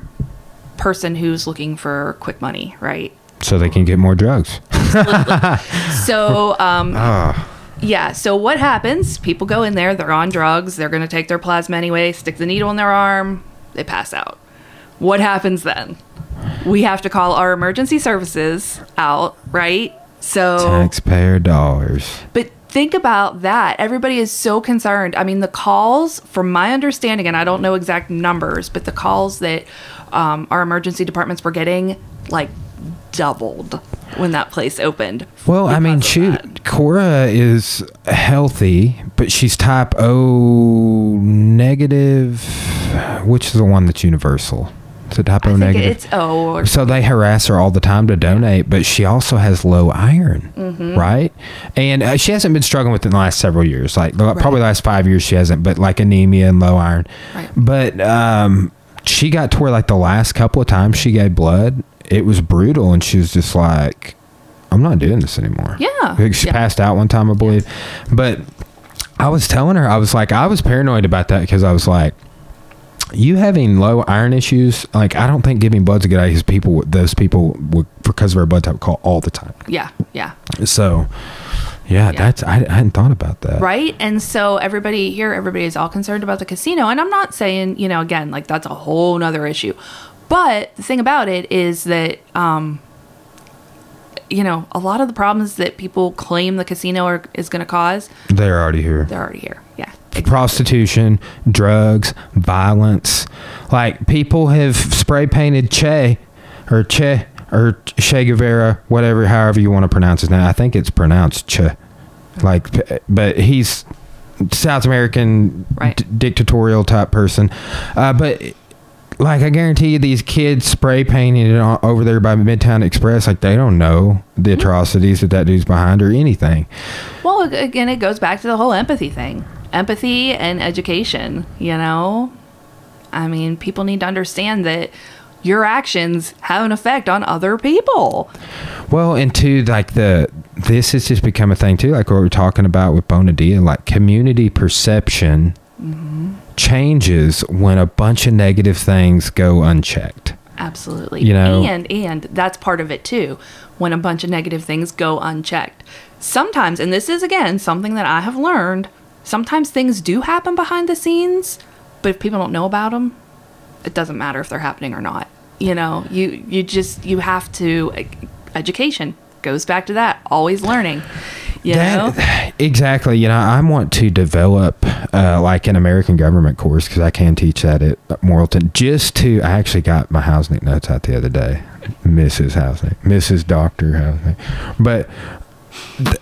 person who's looking for quick money, right? So they can get more drugs. So, um, Ah. Yeah. So what happens? People go in there. They're on drugs. They're going to take their plasma anyway. Stick the needle in their arm. They pass out. What happens then? We have to call our emergency services out, right? So, Taxpayer dollars. but think about that. Everybody is so concerned. I mean, the calls, from my understanding, and I don't know exact numbers, but the calls that um, our emergency departments were getting, like, doubled. when that place opened. Well, I mean, shoot, that. Cora is healthy, but she's type O negative, which is the one that's universal. It's a type O negative? it's O or So they harass her all the time to donate, but she also has low iron, Mm-hmm. right? And uh, she hasn't been struggling with it in the last several years. Like the- probably the last five years, she hasn't. But like anemia and low iron. Right. But um, she got to where like the last couple of times she gave blood, it was brutal, and she was just like, "I'm not doing this anymore." Yeah. She Yeah. passed out one time, I believe. But I was telling her, I was like, I was paranoid about that because I was like you having low iron issues, like I don't think giving blood's a good idea because people, those people, would, because of our blood type, call all the time. yeah, yeah. So, yeah, that's I, I hadn't thought about that. right and so everybody here everybody is all concerned about the casino and i'm not saying you know again like that's a whole nother issue but the thing about it is that um you know a lot of the problems that people claim the casino are, is going to cause They're already here. they're already here yeah Prostitution, drugs, violence. Like people have spray painted Che or Che or Che Guevara, whatever, however you want to pronounce his name. I think it's pronounced Che. Like, but he's South American Right. d- dictatorial type person. Uh, but like, I guarantee you, these kids spray painting it on, over there by Midtown Express, like they don't know the mm-hmm. atrocities that that dude's behind or anything. well again it goes back to the whole empathy thing. Empathy and education you know? I mean people need to understand that your actions have an effect on other people. Well, and to like the this has just become a thing too, like what we're talking about with Bona Dea, like community perception mm-hmm. Changes when a bunch of negative things go unchecked. Absolutely. You know- and and that's part of it too. When a bunch of negative things go unchecked. Sometimes, and this is again something that I have learned, sometimes things do happen behind the scenes, but if people don't know about them, it doesn't matter if they're happening or not. You know, you you just you have to education goes back to that, always learning. You? That, exactly. You know, I want to develop uh, like an American government course because I can teach that at Morrilton. Just to, I actually got my Housenick notes out the other day, Mrs. Housenick, Mrs. Doctor Housenick, but.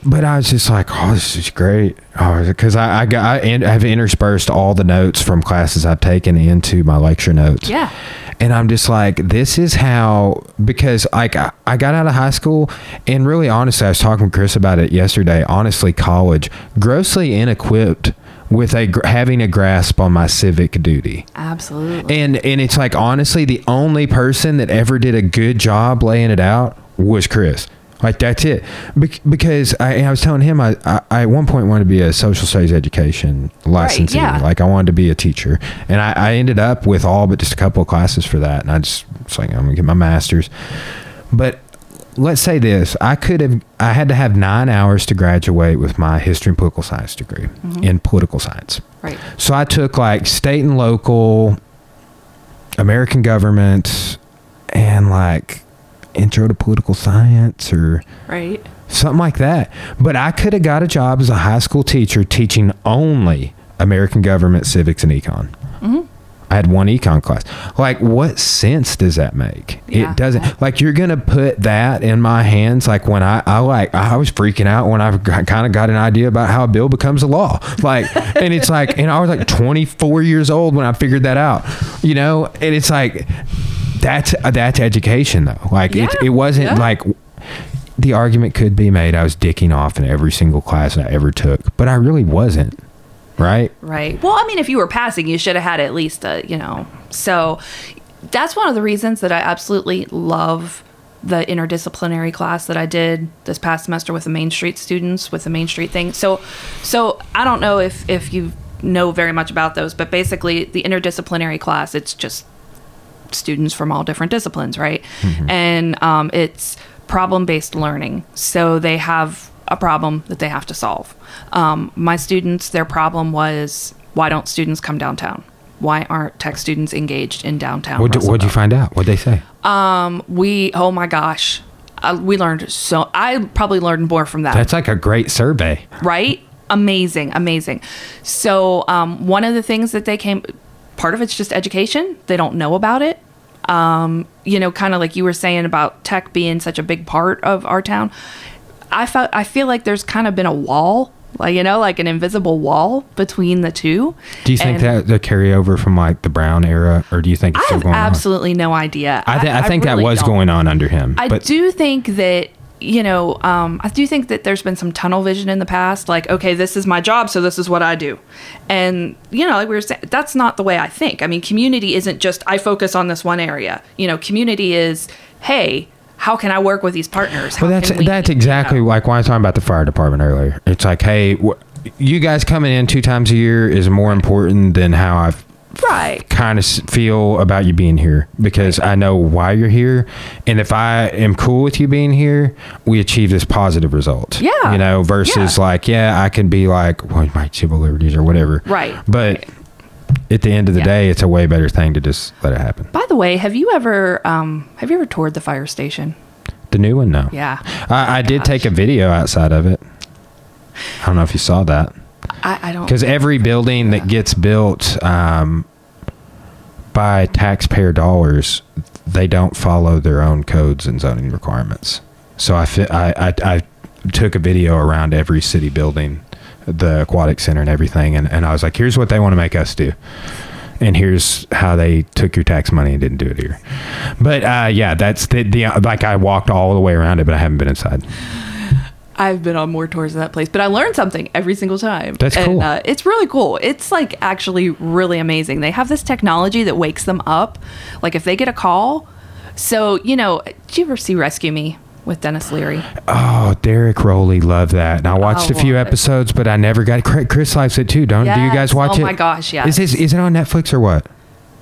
But I was just like, oh, this is great. Oh, because I, I got, I've interspersed all the notes from classes I've taken into my lecture notes. Yeah. And I'm just like, this is how, because like I, I got out of high school and really honestly, I was talking with Chris about it yesterday. Honestly, college, grossly inequipped with a having a grasp on my civic duty. Absolutely. And, and it's like, honestly, the only person that ever did a good job laying it out was Chris. Like that's it, Bec- because I, I was telling him I, I, I at one point wanted to be a social studies education licensee. yeah. Like I wanted to be a teacher, and I, I ended up with all but just a couple of classes for that. And I just was like, I'm gonna get my master's. But let's say this: I could have, I had to have nine hours to graduate with my history and political science degree mm-hmm. in political science. right. So I took like state and local, American government, and like intro to political science or Right. something like that. But I could have got a job as a high school teacher teaching only American government, civics, and econ. Mm-hmm. I had one econ class. Like, what sense does that make? Yeah. It doesn't. Like, you're gonna put that in my hands. Like when I, I like, I was freaking out when I kind of got an idea about how a bill becomes a law. Like, and it's like, and I was like 24 years old when I figured that out. You know, and it's like, that's uh, that's education though. Like, it, it wasn't Yeah. like the argument could be made I was dicking off in every single class I ever took, but I really wasn't. Right? Right. Well, I mean, if you were passing, you should have had at least a, you know. So that's one of the reasons that I absolutely love the interdisciplinary class that I did this past semester with the Main Street students with the Main Street thing. So, so I don't know if if you know very much about those, but basically the interdisciplinary class, it's just students from all different disciplines, right? And um, it's problem based learning. So they have a problem that they have to solve. Um, my students, their problem was why don't students come downtown? Why aren't tech students engaged in downtown? You- what'd you find out? What'd they say? We, oh my gosh, uh, we learned so. I probably learned more from that That's like a great survey. right? Amazing, amazing. So, um, one of the things that they came, part of it's just education. They don't know about it. Um, you know, kind of like you were saying about tech being such a big part of our town. I felt I feel like there's kind of been a wall, like you know, like an invisible wall between the two. Do you think And that the carryover from like the Brown era, or do you think it's I still have going on? absolutely no idea. I, th- I think that really was don't. going on under him. I but do think that you know, um, I do think that there's been some tunnel vision in the past. Like, okay, this is my job, so this is what I do, and you know, like we were saying, that's not the way I think. I mean, community isn't just I focus on this one area. You know, community is, hey, how can I work with these partners? How Well, that's we- that's you exactly know? like when I was talking about the fire department earlier. It's like, hey, wh- you guys coming in two times a year is more important than how I right. kind of feel about you being here because I know why you're here, and if I am cool with you being here, we achieve this positive result. Yeah. you know, versus Yeah. like, yeah, I can be like, well, my civil liberties or whatever. Right. But at the end of the Yeah. day, it's a way better thing to just let it happen. By the way, have you ever um, have you ever toured the fire station? The new one, no. Yeah, I, I did take a video outside of it. I don't know if you saw that. I, I don't. Because every building that gets built um, by taxpayer dollars, they don't follow their own codes and zoning requirements. So I, fi- I, I, I took a video around every city building, the aquatic center and everything, and, and I was like, here's what they want to make us do. And here's how they took your tax money and didn't do it here. But uh, yeah, that's the, the like I walked all the way around it, but I haven't been inside. I've been on more tours of that place, but I learned something every single time. That's and, cool. Uh, it's really cool. It's like actually really amazing. They have this technology that wakes them up. Like if they get a call. So, you know, did you ever see Rescue Me with Denis Leary? Oh, Derek Rowley loved that. And I watched a few love it. episodes, but I never got. Chris- Chris likes it too. Don't do you guys watch Oh it? Oh my gosh, yeah. Is this, is it on Netflix or what?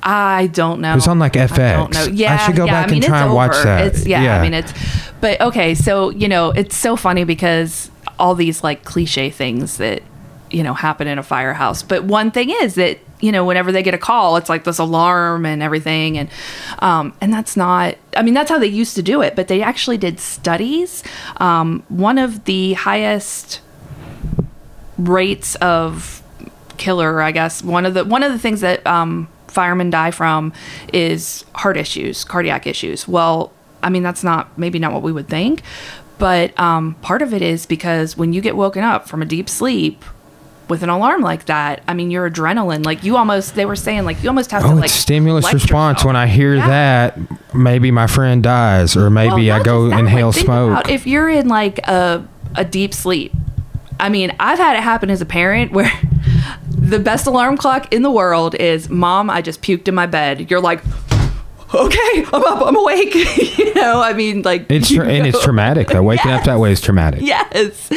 I don't know. It's on, like, I don't FX. know. I Yeah, should go yeah, back I mean, and try and watch over. that. It's, yeah, Yeah. I mean it's, but okay, so you know, it's so funny because all these like cliche things that you know happen in a firehouse. But one thing is that you know whenever they get a call, it's like this alarm and everything, and um, and that's not. I mean, that's how they used to do it, but they actually did studies. Um, one of the highest rates of killer i guess one of the one of the things that um, firemen die from is heart issues cardiac issues well i mean that's not maybe not what we would think but um, part of it is because when you get woken up from a deep sleep with an alarm like that i mean your adrenaline like you almost they were saying like you almost have to Oh, like it's stimulus response. yourself. When I hear Yeah. that, maybe my friend dies, or maybe Well, I go that, inhale like, smoke. if you're in like a a deep sleep. I mean, I've had it happen as a parent where the best alarm clock in the world is mom, I just puked in my bed. You're like Okay, I'm up, I'm awake. you know, I mean like It's tra- and it's traumatic. though. Waking up that way is traumatic. yes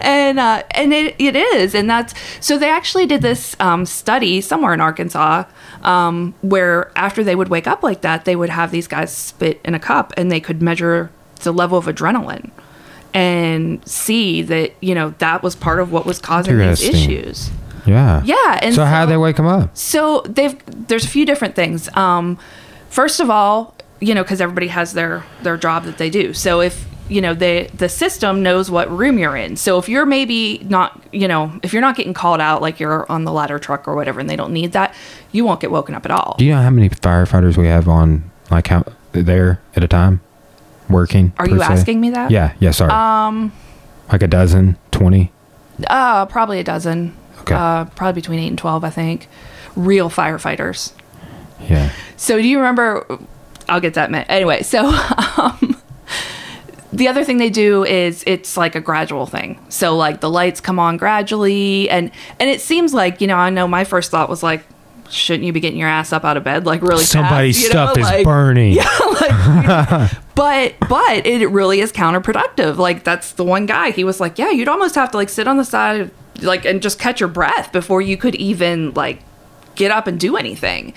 and uh, and it, it is and that's so they actually did this um, study somewhere in arkansas um, where after they would wake up like that they would have these guys spit in a cup and they could measure the level of adrenaline and see that you know that was part of what was causing these issues Yeah. yeah and so, how they wake them up? so they've there's a few different things. Um, first of all, you know, because everybody has their their job that they do. So if you know the the system knows what room you're in. So if you're maybe not, you know, if you're not getting called out like you're on the ladder truck or whatever, and they don't need that, you won't get woken up at all. Do you know how many firefighters we have on, like, how there at a time, working? Are you se? asking me that? Yeah. Yeah. Sorry. Um. Like a dozen, twenty. Uh, probably a dozen. Okay. Uh, probably between eight and twelve, I think. Real firefighters. Yeah. So do you remember? I'll get that minute. Anyway, so um, the other thing they do is it's like a gradual thing. So like the lights come on gradually, and and it seems like you know I know my first thought was like, shouldn't you be getting your ass up out of bed like really Somebody's fast? You know, stuff is like- burning. like, but but it really is counterproductive. Like that's the one guy. He was like, yeah, you'd almost have to like sit on the side, of, like, and just catch your breath before you could even like get up and do anything.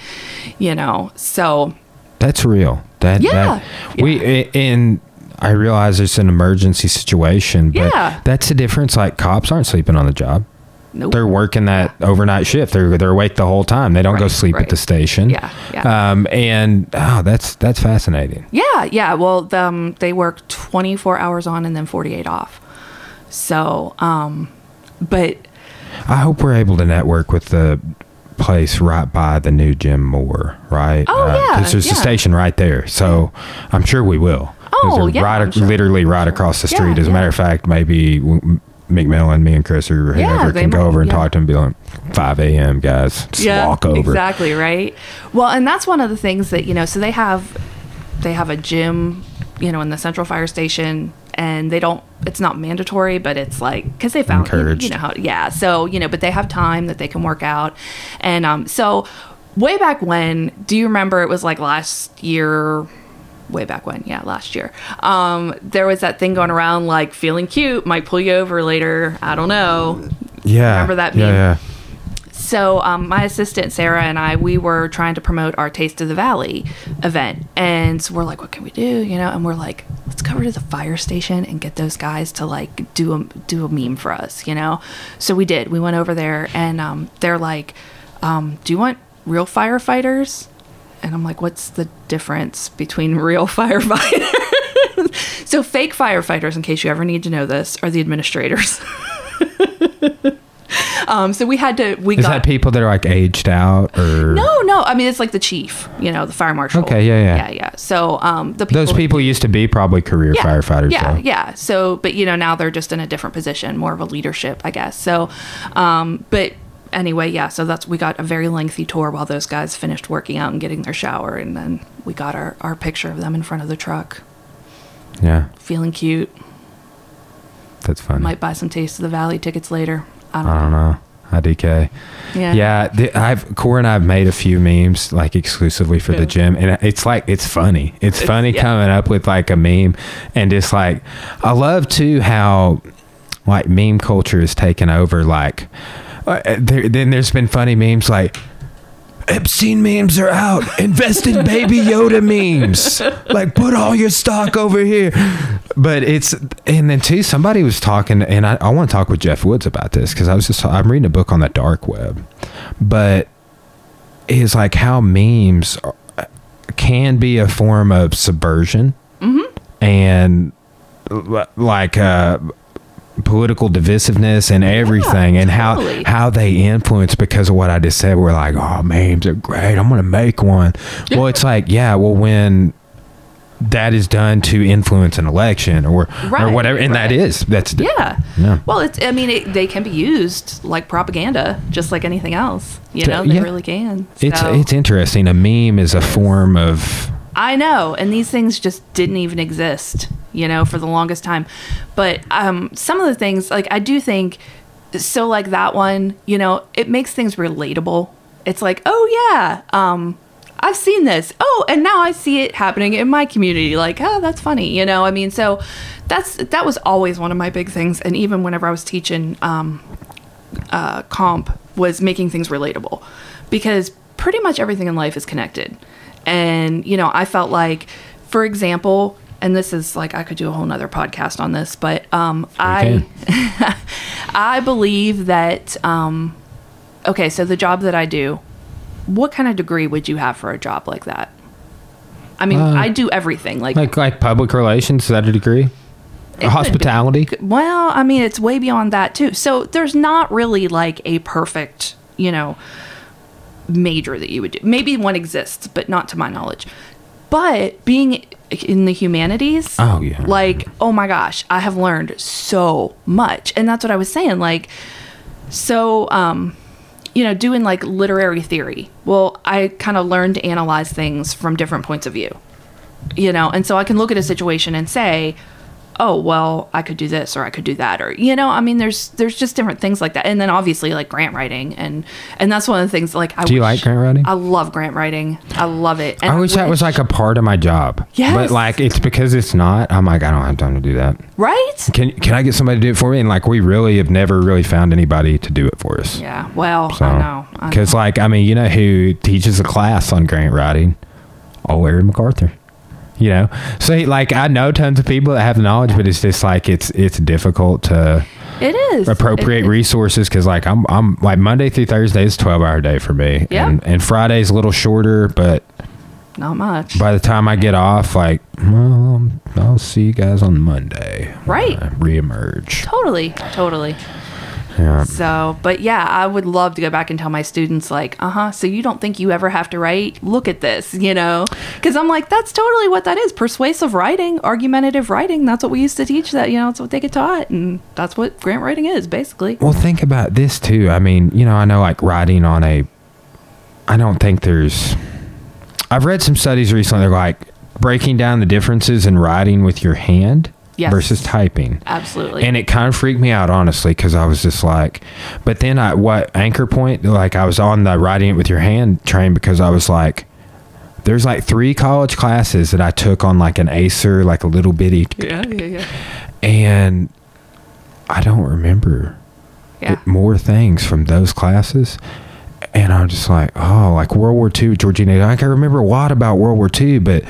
You know, so That's real. That Yeah. That, We a- and I realize it's an emergency situation, but Yeah. that's the difference. Like cops aren't sleeping on the job. nope. They're working that overnight shift. They're they're awake the whole time. They don't go sleep right. at the station. Yeah, yeah. Um, and oh, that's that's fascinating. Yeah, yeah. Well, um, they work 24 hours on and then 48 off. So, um, but I hope we're able to network with the place right by the new Jim Moore, right? Oh, uh, yeah, Because there's yeah. a station right there, so I'm sure we will. Oh, yeah, right, sure. literally right across the Yeah, street. As a yeah. matter of fact, maybe McMillan, me and Chris or whoever can go might- over and yeah. talk to him. and Be like, 5 a.m. guys, just walk over. Exactly, right? Well, and that's one of the things that, you know, so they have they have a gym, you know, in the central fire station and they don't it's not mandatory, but it's like cuz they found you, Encouraged. you know how yeah, so, you know, but they have time that they can work out. And um so way back when, do you remember it was like last year way back when yeah last year um there was that thing going around like feeling cute might pull you over later i don't know Yeah, Remember that Yeah, yeah. So um, my assistant Sarah and I, we were trying to promote our Taste of the Valley event, and so we're like, "What can we do?" You know, and we're like, "Let's go over to the fire station and get those guys to like do a do a meme for us." You know, so we did. We went over there, and um, they're like, um, "Do you want real firefighters?" And I'm like, "What's the difference between real firefighters?" so fake firefighters, in case you ever need to know this, are the administrators. um, so we had to we Is got that people that are like aged out or no, no. I mean, it's like the chief, you know, the fire marshal. Okay, yeah, yeah. yeah, yeah. So, um, the people, those people used to be probably career yeah, firefighters? Yeah, though. yeah. So, but you know, now they're just in a different position, more of a leadership, I guess. So, um, but anyway, yeah. So that's we got a very lengthy tour while those guys finished working out and getting their shower, and then we got our our picture of them in front of the truck, yeah. feeling cute. That's funny. Might buy some Taste of the Valley tickets later. I don't, I don't know. IDK. Yeah. Yeah, the, I've Cora and I've made a few memes like exclusively for the gym, and it's like it's funny. It's funny yeah. coming up with like a meme, and just like I love too how like meme culture is taken over. Like uh, there, then there's been funny memes like. Epstein memes are out. Invest in Baby Yoda memes. Like, put all your stock over here. But it's, and then too, somebody was talking, and I, I want to talk with Jeff Woods about this because I was just, I'm reading a book on the dark web. But it's like how memes are, can be a form of subversion and like, uh, political divisiveness and everything and totally. how how they influence because of what I just said we're like oh memes are great I'm gonna make one well it's like yeah well when that is done to influence an election or right, or whatever and that right. is that's Yeah. Yeah. Well, it's. I mean, it, they can be used like propaganda, just like anything else. You know, they Yeah. really can. it's it's interesting a meme is a form of I know, and these things just didn't even exist. You know, for the longest time. But um, some of the things, like I do think, so like that one, you know, it makes things relatable. It's like, oh yeah, um, I've seen this. Oh, and now I see it happening in my community. Like, oh, that's funny. You know, I mean, so that's that was always one of my big things. And even whenever I was teaching um, uh, comp, was making things relatable, because pretty much everything in life is connected. And you know, I felt like, for example. And this is like I could do a whole nother podcast on this, but um, I I believe that um, okay, so the job that I do, what kind of degree would you have for a job like that? I mean, Uh, I do everything. Like, like like public relations is that a degree hospitality well, I mean, it's way beyond that too. So there's not really like a perfect, you know, major that you would do. Maybe one exists, but not to my knowledge. But being in the humanities, Oh, yeah. like oh my gosh, I have learned so much, and that's what I was saying. Like, so um, you know, doing like literary theory. Well, I kind of learned to analyze things from different points of view you know and so i can look at a situation and say oh well i could do this or i could do that or you know i mean there's there's just different things like that and then obviously like grant writing and and that's one of the things like i Do you wish- like grant writing? i love grant writing i love it and I wish that was like a part of my job. yeah But like it's because it's not. I'm like I don't have time to do that. right Can can I get somebody to do it for me? And like we really have never really found anybody to do it for us. yeah well So, i know Because like I mean, you know who teaches a class on grant writing? Oh, Larry MacArthur. You know, so like I know tons of people that have the knowledge, but it's just like it's it's difficult to it is appropriate It- resources because like I'm I'm like Monday through Thursday is twelve hour day for me, Yeah. and and Friday's a little shorter, but not much by the time I get off, like, well, I'll see you guys on Monday. Right. Reemerge. totally totally Yeah. So, but yeah, I would love to go back and tell my students, like, uh huh, so you don't think you ever have to write? Look at this, you know? Because I'm like, that's totally what that is persuasive writing, argumentative writing. That's what we used to teach that, you know, it's what they get taught. And that's what grant writing is, basically. Well, think about this too. I mean, you know, I know like writing on a. I don't think there's. I've read some studies recently. They're like breaking down the differences in writing with your hand Yes. versus typing. Absolutely. And it kind of freaked me out, honestly, because I was just like, but then I, what anchor point, like I was on the writing it with your hand train because I was like, there's like three college classes that I took on like an Acer, like a little bitty, yeah, yeah, yeah. and I don't remember Yeah. more things from those classes. And I'm just like, oh, like World War II, Georgina. I can remember a lot about World War II, but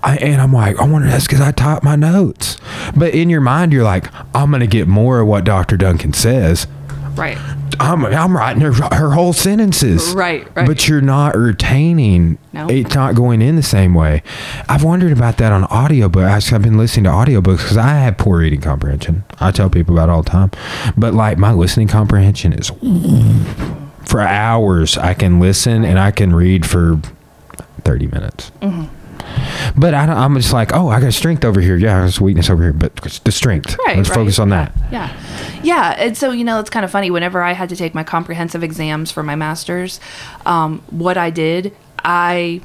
I, and I'm like, I wonder that's because I typed my notes. But in your mind, you're like, I'm going to get more of what Dr. Duncan says. Right. I'm, I'm writing her, her whole sentences. Right, right. But you're not retaining. No. It's not going in the same way. I've wondered about that on audiobooks. I've been listening to audiobooks because I have poor reading comprehension. I tell people about it all the time. But like my listening comprehension is for hours. I can listen and I can read for 30 minutes. Mm-hmm. But I don't, I'm just like, oh, I got strength over here. Yeah, there's weakness over here. But the strength. Right. Let's right. focus on that. Yeah. Yeah. And so, you know, it's kind of funny. Whenever I had to take my comprehensive exams for my master's, um, what I did, I.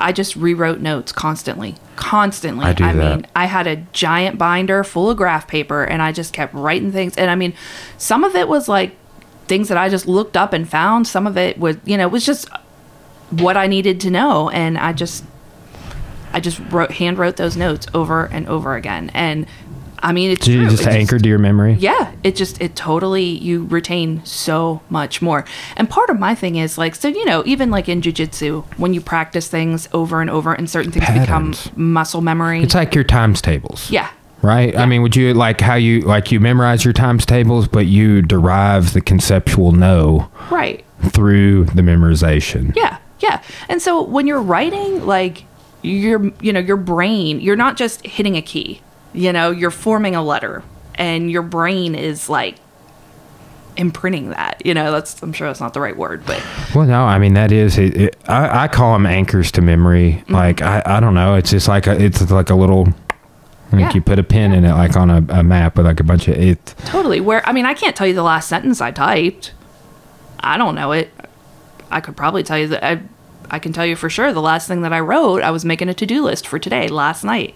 I just rewrote notes constantly, constantly. I do that. mean, I had a giant binder full of graph paper, and I just kept writing things. And I mean, some of it was like things that I just looked up and found. Some of it was, you know, it was just what I needed to know, and I just I just wrote hand wrote those notes over and over again. And I mean, it's Did just It anchor to your memory? yeah, it just it totally you retain so much more. And part of my thing is like so you know even like in jujitsu when you practice things over and over and certain things Patterns. become muscle memory. It's like your times tables. yeah, Right? I mean, would you like how you like you memorize your times tables, but you derive the conceptual know right. through the memorization? Yeah, yeah. And so when you're writing, like your you know your brain, you're not just hitting a key. You know, you're forming a letter, and your brain is like imprinting that. You know, that's I'm sure that's not the right word, but Well, no, I mean that is it. it I, I call them anchors to memory. Mm-hmm. Like I, I don't know. It's just like a, it's like a little. Like Yeah. you put a pin in it, like on a, a map with like a bunch of it. totally. Where I mean, I can't tell you the last sentence I typed. I don't know it. I could probably tell you that I. I can tell you for sure the last thing that I wrote, I was making a to do list for today, last night.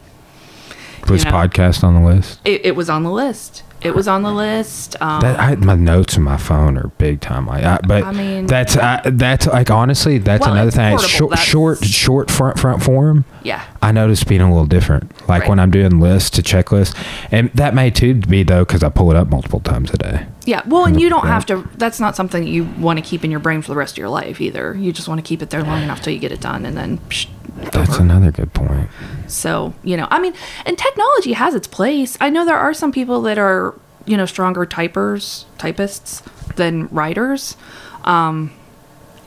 Was know. podcast on the list? It, it was on the list. It was on the list. Um, That I, my notes on my phone are big time. Like, I, but I mean- that's I, that's like honestly, that's Well, another thing. It's short, that's- short, short front front form. yeah. I noticed being a little different. Like Right. when I'm doing lists to checklists, and that may too be though because I pull it up multiple times a day. Yeah, well, and you don't have to. That's not something you want to keep in your brain for the rest of your life either. You just want to keep it there long enough till you get it done, and then. Psh, That's over. another good point. So you know, I mean, and technology has its place. I know there are some people that are you know stronger typers, typists than writers. Um,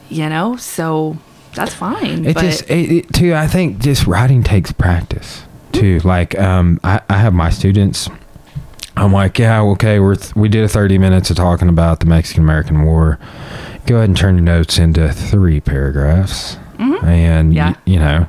you know, so that's fine. It but just it, it, too. I think just writing takes practice too. Like um, I, I have my students. I'm like, yeah, okay, we're th- we did a 30 minutes of talking about the Mexican American War. Go ahead and turn your notes into three paragraphs, and Yeah. y- you know,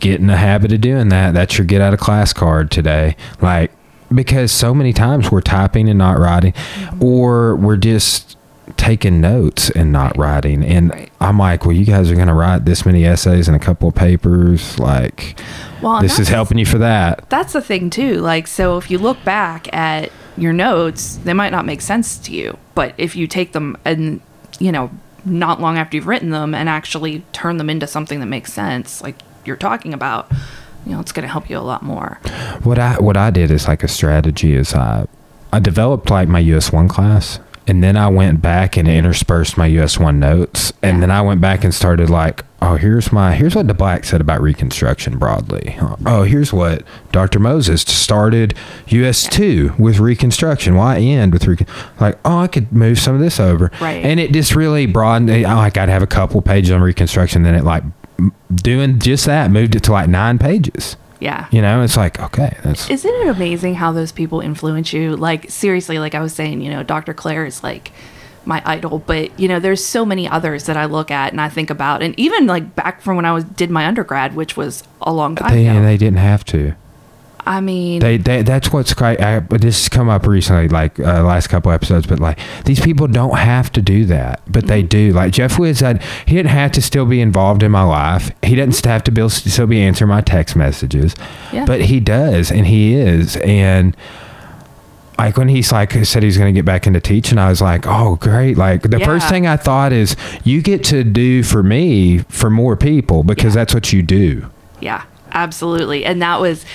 get in the habit of doing that. That's your get out of class card today. Like because so many times we're typing and not writing, mm-hmm. or we're just taking notes and not writing. And Right. I'm like, well, you guys are going to write this many essays and a couple of papers. Like, well, this is helping you for that. that's the thing too like so if you look back at your notes they might not make sense to you but if you take them and you know not long after you've written them and actually turn them into something that makes sense like you're talking about you know it's going to help you a lot more What I what I did is like a strategy is I I developed like my US one class and then I went back and interspersed my US one notes and Yeah. then I went back and started like oh here's my here's what the black said about reconstruction broadly oh here's what Dr. Moses started US two with reconstruction why end with recon like oh I could move some of this over Right. and it just really broadened I like I'd have a couple pages on reconstruction then it like doing just that moved it to like nine pages Yeah. You know, it's like, okay, that's Isn't it amazing how those people influence you? Like seriously, like I was saying, you know, Dr. Claire is like my idol, but you know, there's so many others that I look at and I think about, and even like back from when I was did my undergrad, which was a long time they, ago. and they didn't have to. I mean, They, they that's what's great. I, this has come up recently, like uh, last couple episodes. But like these people don't have to do that, but they do. Like Jeff Wiz said, he didn't have to still be involved in my life. He doesn't have to be, still be answering my text messages, Yeah. but he does, and he is. And like when he's like said he's going to get back into teaching, I was like, oh great! Like the first thing I thought is you get to do for me for more people because Yeah. that's what you do. Yeah, absolutely. And that was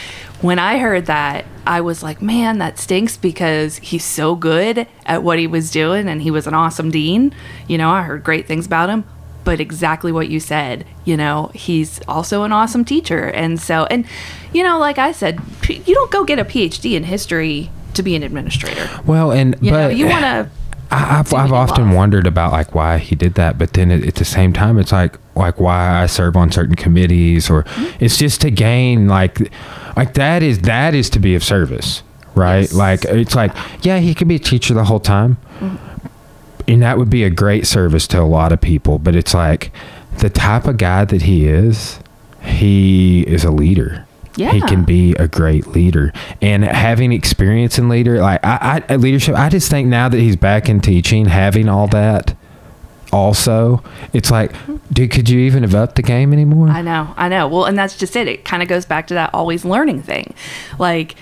when I heard that, I was like, man, that stinks because he's so good at what he was doing and he was an awesome dean. You know, I heard great things about him. But exactly what you said, you know, he's also an awesome teacher. And so, and, you know, like I said, you don't go get a PhD in history to be an administrator. Well, and You but know, you want to. I- I've, I've often love. wondered about like why he did that, but then at, at the same time, it's like like why I serve on certain committees, or Mm-hmm. it's just to gain like like that is that is to be of service, right? Yes. Like it's like yeah, he could be a teacher the whole time, Mm-hmm. and that would be a great service to a lot of people. But it's like the type of guy that he is, he is a leader. He can be a great leader, and having experience in leader, like I, I leadership. I just think now that he's back in teaching, having all that, also, it's like, mm-hmm. dude, could you even have upped the game anymore? I know, I know. Well, and that's just it. It kind of goes back to that always learning thing. Like,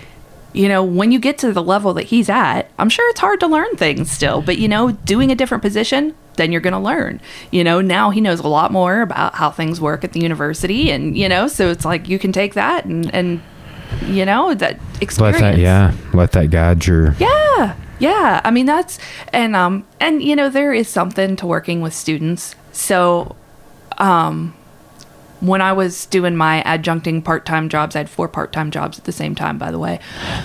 you know, when you get to the level that he's at, I'm sure it's hard to learn things still, but you know, doing a different position, then you're going to learn. You know, now he knows a lot more about how things work at the university and, you know, so it's like you can take that and and you know, that let experience. that, yeah, let that guide your. Yeah. Yeah. I mean that's and um and you know there is something to working with students. So um when I was doing my adjuncting part-time jobs, I had four part-time jobs at the same time by the way.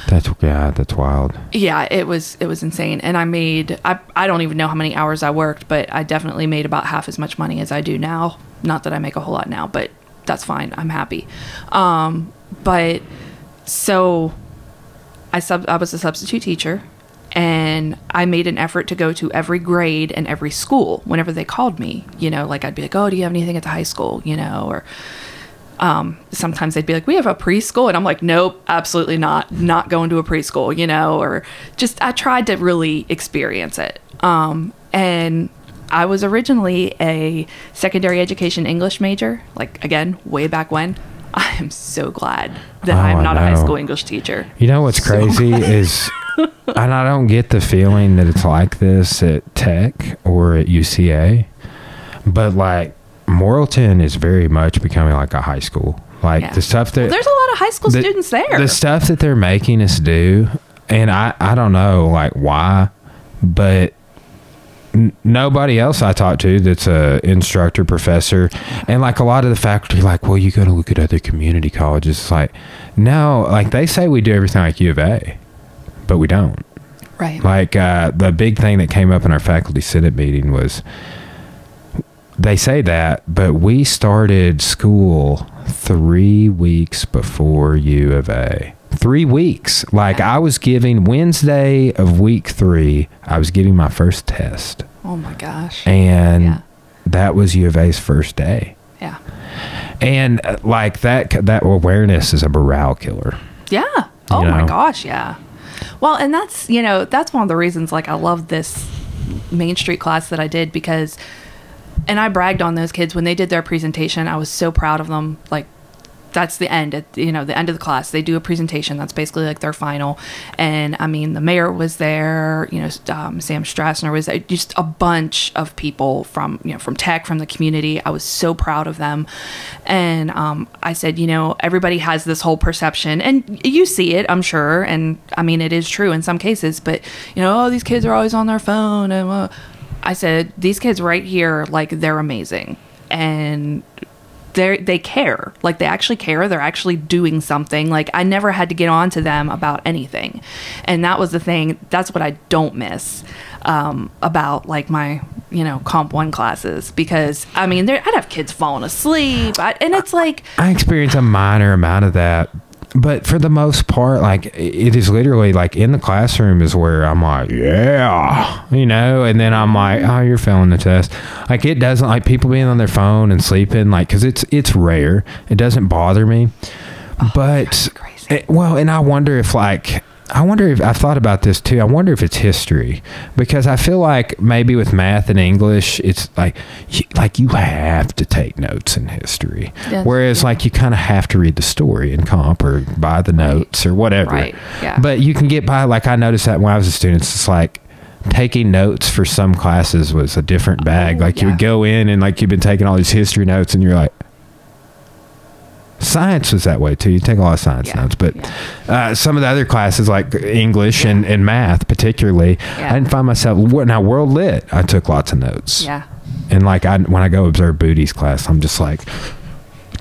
That's yeah, that's wild. Yeah, it was it was insane and I made I I don't even know how many hours I worked, but I definitely made about half as much money as I do now. Not that I make a whole lot now, but that's fine. I'm happy. Um but so I sub I was a substitute teacher and I made an effort to go to every grade and every school whenever they called me. You know, like I'd be like, "Oh, do you have anything at the high school?" You know, or um, sometimes they'd be like, "We have a preschool," and I'm like, "Nope, absolutely not. Not going to a preschool." You know, or just I tried to really experience it. Um, and I was originally a secondary education English major, like again, way back when. I am so glad that Oh, I'm not a high school English teacher. You know what's crazy is, and I don't get the feeling that it's like this at Tech or at UCA, but like Morrilton is very much becoming like a high school. Like Yeah. the stuff that There's a lot of high school the- students there. the stuff that they're making us do, and I I don't know like why, but n- nobody else I talk to that's a instructor professor, and like a lot of the faculty, like, well, you got to look at other community colleges. It's like, no, like they say we do everything like U of A, but we don't. right. Like uh, the big thing that came up in our faculty senate meeting was they say that, but we started school three weeks before U of A. Three weeks. Like I was giving Wednesday of week three, I was giving my first test, Oh my gosh. and Yeah. that was U of A's first day. Yeah. And uh, like that, that awareness is a morale killer. Yeah. Oh You my gosh, yeah. Well, and that's, you know, that's one of the reasons like I love this Main Street class that I did because and I bragged on those kids when they did their presentation. I was so proud of them. Like that's the end at you know the end of the class. They do a presentation that's basically like their final. And i mean the mayor was there you know um, sam strassner was there just a bunch of people from you know from tech from the community. I was so proud of them. And um, i said you know everybody has this whole perception and you see it i'm sure and i mean it is true in some cases but you know oh these kids are always on their phone and uh, i said these kids right here like they're amazing. And they they care. Like they actually care. They're actually doing something. Like i never had to get on to them about anything. And that was the thing. That's what i don't miss um, about like my you know comp one classes. Because i mean there i'd have kids falling asleep. I, and it's like I experienced a minor amount of that but for the most part, like it is literally like in the classroom is where I'm like, yeah, you know, and then I'm like, oh, you're failing the test. Like it doesn't like people being on their phone and sleeping, like because it's it's rare. It doesn't bother me, oh, but crazy. it- well, and I wonder if like. I wonder if I've thought about this too. I wonder if it's history because I feel like maybe with math and English, it's like you, like you have to take notes in history, Yes, whereas yeah. like you kind of have to read the story in comp or buy the notes or whatever. Right, yeah. But you can get by. Like I noticed that when I was a student, it's like taking notes for some classes was a different bag. Oh, like you would go in and like you've been taking all these history notes, and you're like. Science was that way too. You take a lot of science Yeah, notes, but yeah. uh, some of the other classes like English and, and math, particularly, Yeah. I didn't find myself. Now, world lit, I took lots of notes. Yeah. And like I when I go observe Booty's class, I'm just like,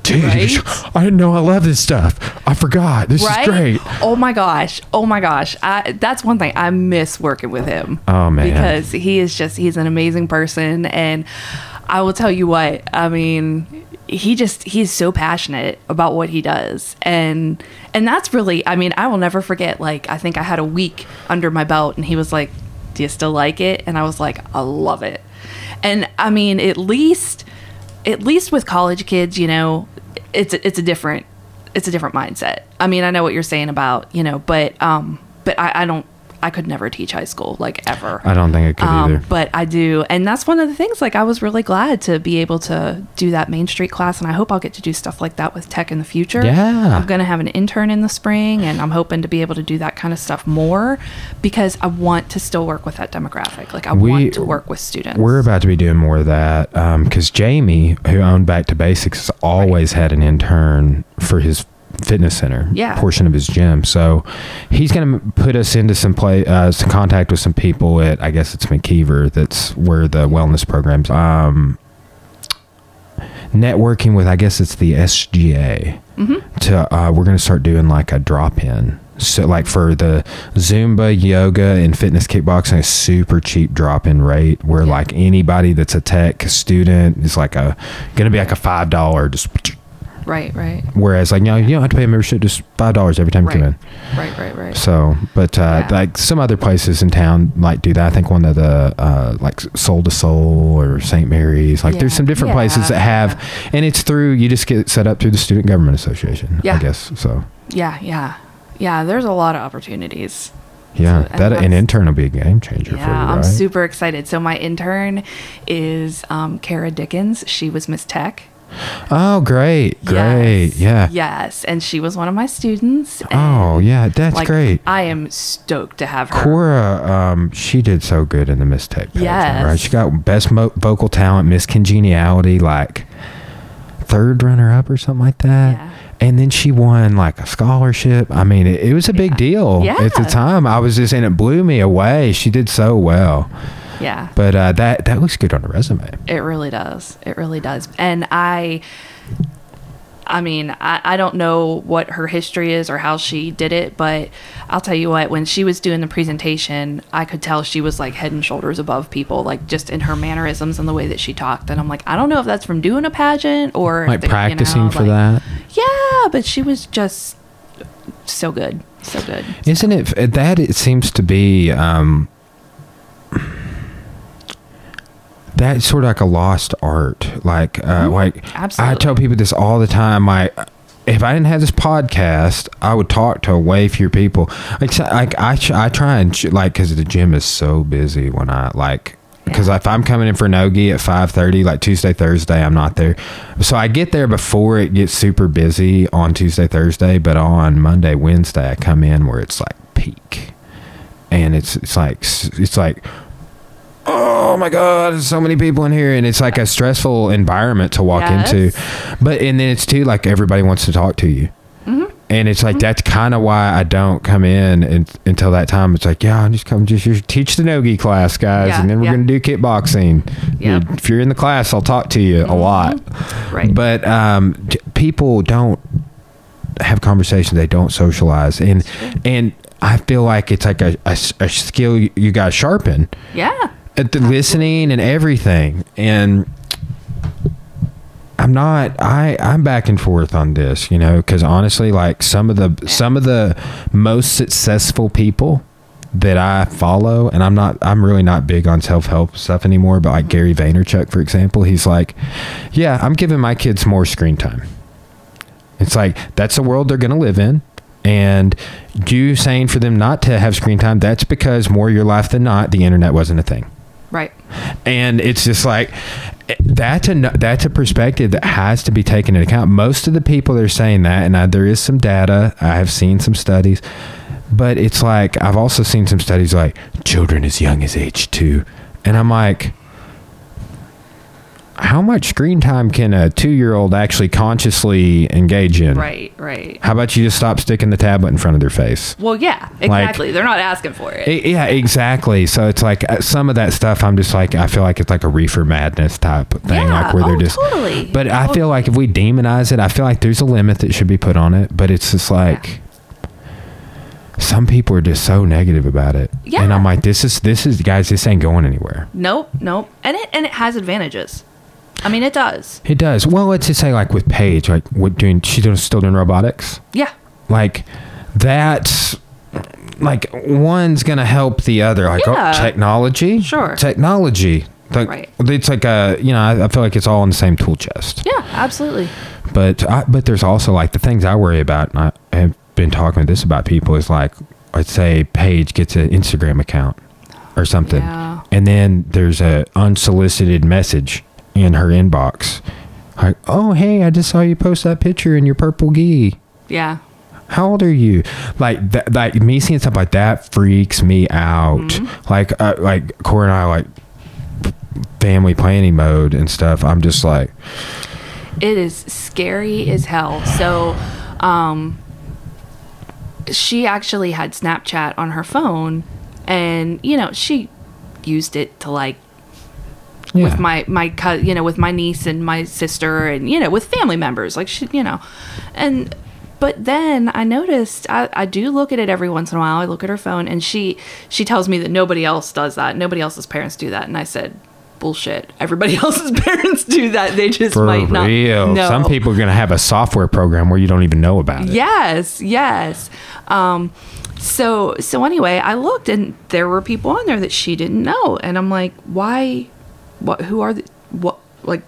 dude, Right? I didn't know I love this stuff. I forgot. This right? is great. Oh my gosh. Oh my gosh. I, that's one thing I miss working with him. Oh, man. Because he is just he's an amazing person and I will tell you what, I mean, he just he's so passionate about what he does. And and that's really I mean, I will never forget like I think I had a week under my belt and he was like, "Do you still like it?" And I was like, "I love it." And I mean, at least at least with college kids, you know, it's it's a different it's a different mindset. I mean, I know what you're saying about, you know, but um but I, I don't I could never teach high school like ever. I don't think I could Um, either. but I do, and that's one of the things. Like, I was really glad to be able to do that Main Street class, and I hope I'll get to do stuff like that with tech in the future. Yeah. I'm going to have an intern in the spring, and I'm hoping to be able to do that kind of stuff more because I want to still work with that demographic. Like, I We- want to work with students. We're about to be doing more of that because Jamie, who owned Back to Basics, has always had an intern for his fitness center Yeah. portion of his gym. So he's going to put us into some play, uh, some contact with some people at I guess it's McKeever. That's where the wellness programs. Um, networking with I guess it's the SGA. Mm-hmm. To uh, we're going to start doing like a drop in. So like for the Zumba, yoga, and fitness kickboxing, a super cheap drop in rate where Yeah. like anybody that's a tech student is like a going to be like a five dollar just. Right, right, Whereas like you know you don't have to pay a membership, just five dollars every time you come in. right, right, right. So, but uh, Yeah. like some other places in town like do that. I think one of the uh, like Soul to Soul or St. Mary's. Like there's some different places that Yeah. have, and it's through you just get set up through the Student Government Association. yeah. I guess so. Yeah, yeah, yeah. There's a lot of opportunities. Yeah, So- that an intern will be a game changer Yeah, for you, right? I'm super excited. So my intern is um, Kara Dickens. She was Miss Tech. Oh, great, great, Yes, yeah. Yes, and she was one of my students. Oh, yeah, that's like, great. I am stoked to have her. Cora, um, she did so good in the Miss Tech pageant, Yes. right? She got best mo- vocal talent, Miss Congeniality, like third runner up or something like that. Yeah. And then she won like a scholarship. I mean, it, it was a big Yeah. deal at the time. I was just, and it blew me away. She did so well. Yeah, But uh, that that looks good on a resume. it really does. It really does. And I, I mean, I, I don't know what her history is or how she did it, but I'll tell you what, when she was doing the presentation, I could tell she was like head and shoulders above people, like just in her mannerisms and the way that she talked. And I'm like, I don't know if that's from doing a pageant or Like the- you know, practicing for like- that. Yeah, but she was just so good. So good. Isn't it that it seems to be um that's sort of like a lost art like uh like I tell people this all the time like if I didn't have this podcast, I would talk to way fewer people. Like, like I, I try and like because the gym is so busy when I like because Yeah. if I'm coming in for Nogi at five thirty, like Tuesday, Thursday, I'm not there. So I get there before it gets super busy on Tuesday, Thursday, but on Monday, Wednesday, I come in where it's like peak, and it's it's like it's like. Oh my God! There's so many people in here, and it's like a stressful environment to walk Yes. into. But and then it's too like everybody wants to talk to you, Mm-hmm. and it's like that's kind of why I don't come in and, until that time. It's like yeah, I'll just come just teach the nogi class, guys, Yeah, and then we're yeah. gonna do kickboxing. Yeah. You're- If you're in the class, I'll talk to you a lot. Right. But um, people don't have conversations. They don't socialize, and and I feel like it's like a a skill you, you to sharpen yeah. At the listening and everything and I'm not. I I'm back and forth on this, you know, because honestly, like some of the some of the most successful people that I follow, and I'm not. I'm really not big on self help stuff anymore. But like Gary Vaynerchuk, for example, he's like, yeah, I'm giving my kids more screen time. It's like that's the world they're going to live in. And you saying for them not to have screen time, that's because more your life than not, the internet wasn't a thing Right. and it's just like that's a that's a perspective that has to be taken into account. Most of the people that are saying that, and I, there is some data. I have seen some studies, but it's like I've also seen some studies like children as young as age two, and I'm like. How much screen time can a two year old actually consciously engage in? Right. Right. How about you just stop sticking the tablet in front of their face? Well, yeah, exactly. They're not asking for it. E- Yeah, exactly. So it's like uh, some of that stuff. I'm just like I feel like it's like a reefer madness type thing, Yeah, like where they're oh, just. totally. But I feel like if we demonize it, I feel like there's a limit that should be put on it. But it's just like some people are just so negative about it, Yeah. and I'm like, this is this is guys, this ain't going anywhere. Nope. Nope. And it and it has advantages. I mean, it does. It does. Well, let's just say like with Paige, like what doing? She's still doing robotics. Yeah. like that's like one's gonna help the other like oh, Yeah. oh, technology Sure. technology like Right. it's like a you know I, I feel like it's all in the same tool chest Yeah. Absolutely. but I, but there's also like the things i worry about and i have been talking with this about people is like let's say paige gets an instagram account or something Yeah. and then there's a unsolicited message in her inbox like oh hey i just saw you post that picture in your purple gi Yeah. how old are you? Like that, like me seeing stuff like that freaks me out. Mm-hmm. Like, uh, like Corey and I like family planning mode and stuff. I'm just like, it is scary as hell. So, um, she actually had Snapchat on her phone, and you know she used it to like yeah, with my my cou- you know with my niece and my sister and you know with family members like she you know and but then i noticed I, I do look at it every once in a while i look at her phone and she she tells me that nobody else does that nobody else's parents do that and i said bullshit everybody else's parents do that they just for might not real. know. Some people are gonna have a software program where you don't even know about it. Yes, yes. Um, so so anyway, I looked and there were people on there that she didn't know, and I'm like, why? What? Who are the? What? Like?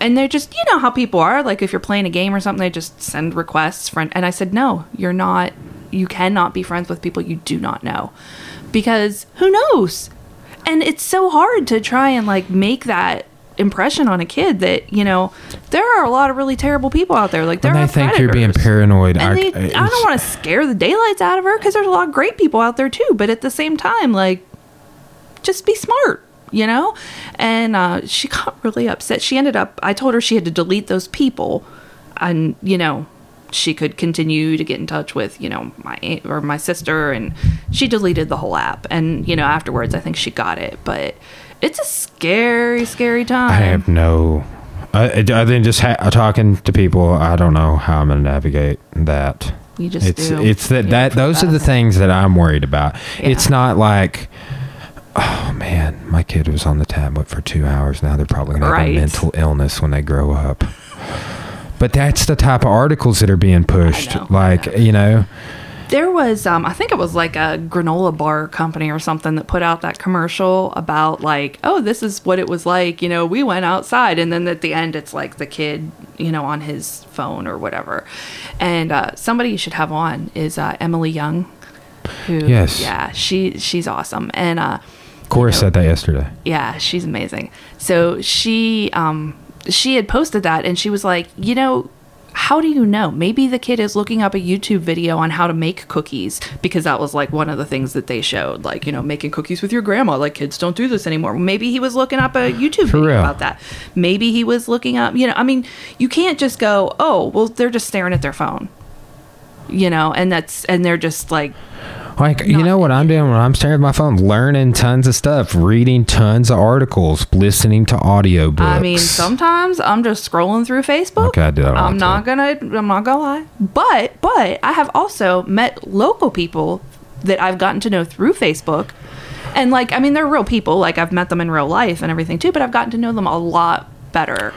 And they're just, you know how people are. Like if you're playing a game or something, they just send requests. Friend, and I said, no, you're not. You cannot be friends with people you do not know, because who knows? And it's so hard to try and like make that impression on a kid that you know there are a lot of really terrible people out there. Like there When are they think you're being paranoid, And I, they, I don't want to scare the daylights out of her because there's a lot of great people out there too. But at the same time, like, just be smart, you know? And uh, she got really upset. She ended up, I told her she had to delete those people and, you know, she could continue to get in touch with, you know, my aunt or my sister. And she deleted the whole app. And, you know, afterwards, I think she got it. But it's a scary, scary time. I have no. I, other than just ha- talking to people, I don't know how I'm gonna navigate that. You just it's do. it's that that those are the things that I'm worried about. It's not like, oh man, my kid was on the tablet for two hours. Now they're probably gonna have a mental illness when they grow up. But that's the type of articles that are being pushed. know, like know. you know, There was, um, I think it was like a granola bar company or something that put out that commercial about like, oh, this is what it was like. You know, we went outside, and then at the end, it's like the kid, you know, on his phone or whatever. And uh, somebody you should have on is uh, Emily Young. Who, Yes. yeah, she she's awesome, and uh, Cora know- said that yesterday. yeah, she's amazing. So she um she had posted that and she was like, "You know, how do you know? Maybe the kid is looking up a YouTube video on how to make cookies because that was like one of the things that they showed, like, you know, making cookies with your grandma. Like kids don't do this anymore. Maybe he was looking up a YouTube For video real. about that. Maybe he was looking up, you know, I mean, you can't just go, "Oh, well, they're just staring at their phone." You know, and that's and they're just like Like you know what I'm doing when I'm staring at my phone, learning tons of stuff, reading tons of articles, listening to audiobooks. I mean, sometimes I'm just scrolling through Facebook. Okay, I do that all I'm not gonna. I'm not gonna lie. But but I have also met local people that I've gotten to know through Facebook, and like I mean, they're real people. Like I've met them in real life and everything too. But I've gotten to know them a lot better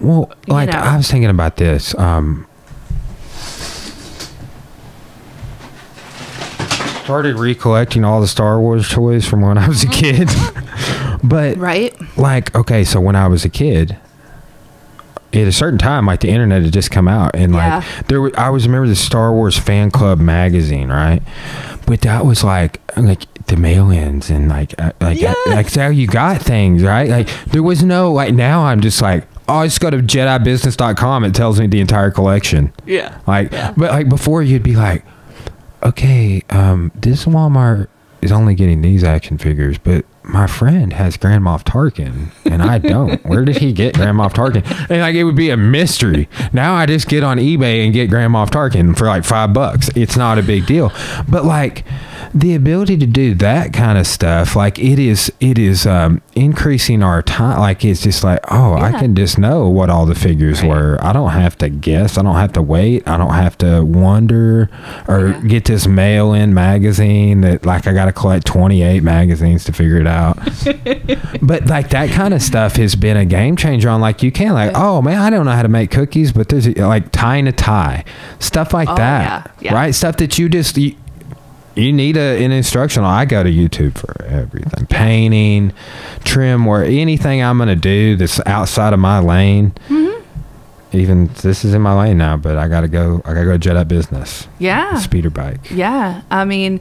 Well, like know. I was thinking about this. Um, started recollecting all the Star Wars toys from when I was a kid. but Right? like, okay, so when I was a kid, at a certain time, like the internet had just come out, and Yeah. like there, was, I always remember the Star Wars fan club magazine, right? But that was like, like the mail-ins and like, uh, like, Yes. like how you got things, right? Like there was no like. Now I'm just like, oh, I just go to JediBusiness.com. It tells me the entire collection. Yeah. Like, but like before, you'd be like, okay, um, this Walmart is only getting these action figures, but my friend has Grand Moff Tarkin and I don't. Where did he get Grand Moff Tarkin? And like, it would be a mystery. Now I just get on eBay and get Grand Moff Tarkin for like five bucks. It's not a big deal. But like, the ability to do that kind of stuff, like it is, it is um, increasing our time. Like it's just like, oh, I can just know what all the figures Right. were. I don't have to guess. I don't have to wait. I don't have to wonder or Yeah. get this mail in magazine that like I got to collect 28 magazines to figure it out. but like that kind of stuff has been a game changer on like you can like, oh man, I don't know how to make cookies, but there's like tying a tie, stuff like Oh, that. yeah, yeah. Right? Stuff that you just, you, you need a, an instructional. I go to YouTube for everything painting, trim, or anything I'm going to do that's outside of my lane. Mm-hmm. Even this is in my lane now, but I got to go. I got to go Jedi Business. Yeah. Speeder bike. Yeah. I mean,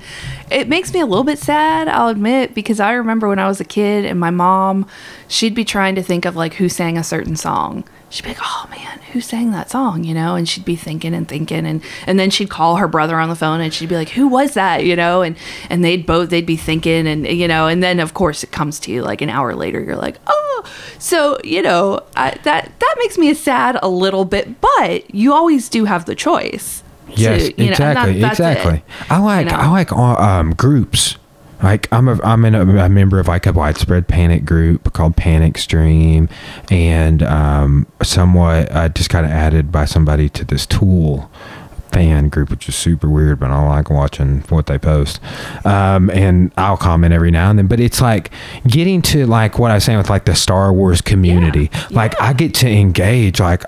it makes me a little bit sad, I'll admit, because I remember when I was a kid and my mom, she'd be trying to think of like who sang a certain song. She'd be like, oh man, who sang that song? You know, and she'd be thinking and thinking. And, and then she'd call her brother on the phone and she'd be like, who was that? You know, and, and they'd both, they'd be thinking and, you know, and then of course it comes to you like an hour later, you're like, oh, so, you know, I, that, that makes me sad a little bit, but you always do have the choice. to, Yes, you know, and exactly, it. exactly. I like know? I like uh, um, groups. Like I'm a I'm in a, a member of like a widespread panic group called Panic Stream, and um, somewhat I just kind of added by somebody to this Tool fan group, which is super weird, but I like watching what they post. Um, and I'll comment every now and then. But it's like getting to like what I was saying with like the Star Wars community. Like Yeah. I get to engage like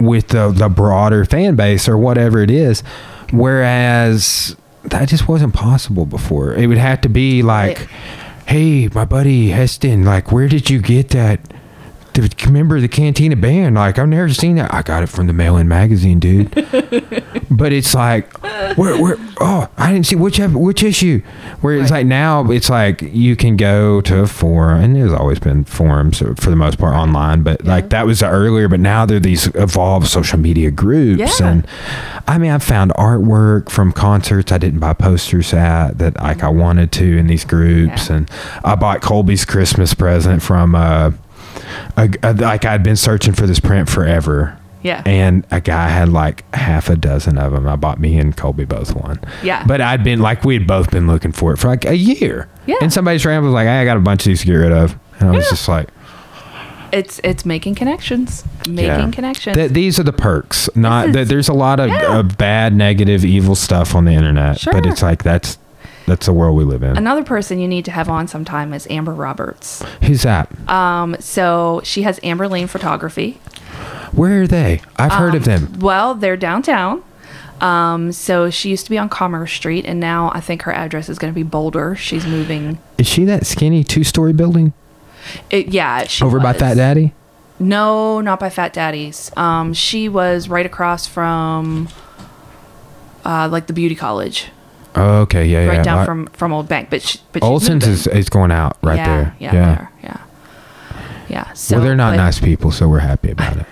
with the the broader fan base or whatever it is, whereas that just wasn't possible before. It would have to be like, Right. "Hey, my buddy Heston, like, where did you get that?" The member of the Cantina band, like I've never seen that. I got it from the Mail-In magazine, dude. but it's like, where, where? Oh, I didn't see which which issue. Where it's Right. like now, it's like you can go to a forum, and there's always been forums for the most part online, but like that was earlier. But now there are these evolved social media groups, Yeah. and I mean, I found artwork from concerts I didn't buy posters at that like I wanted to in these groups, Yeah. and I bought Colby's Christmas present from uh, a, a, like I'd been searching for this print forever. Yeah. And a guy had like half a dozen of them. I bought me and Colby both one. Yeah. But I'd been like, we'd both been looking for it for like a year. Yeah. And somebody's around was like, hey, I got a bunch of these to get rid of. And I was Yeah. just like, it's it's making connections making yeah. connections Th- these are the perks. Not is- that there's a lot of Yeah. uh, bad, negative, evil stuff on the internet. But it's like, that's that's the world we live in. another person you need to have on sometime is amber roberts Who's that? um so she has amber lane photography Where are they? I've heard of them. well they're downtown um so she used to be on commerce street and now i think her address is going to be boulder she's moving Is she that skinny two story building it, yeah she over by. Fat Daddy? no not by fat daddy's um she was right across from uh like the beauty college Oh, okay, yeah, right yeah. down I- from from old bank but, she, but she's Olson's is, is going out right yeah, there. Yeah, there, yeah, yeah. So well, they're not but- nice people, so we're happy about it.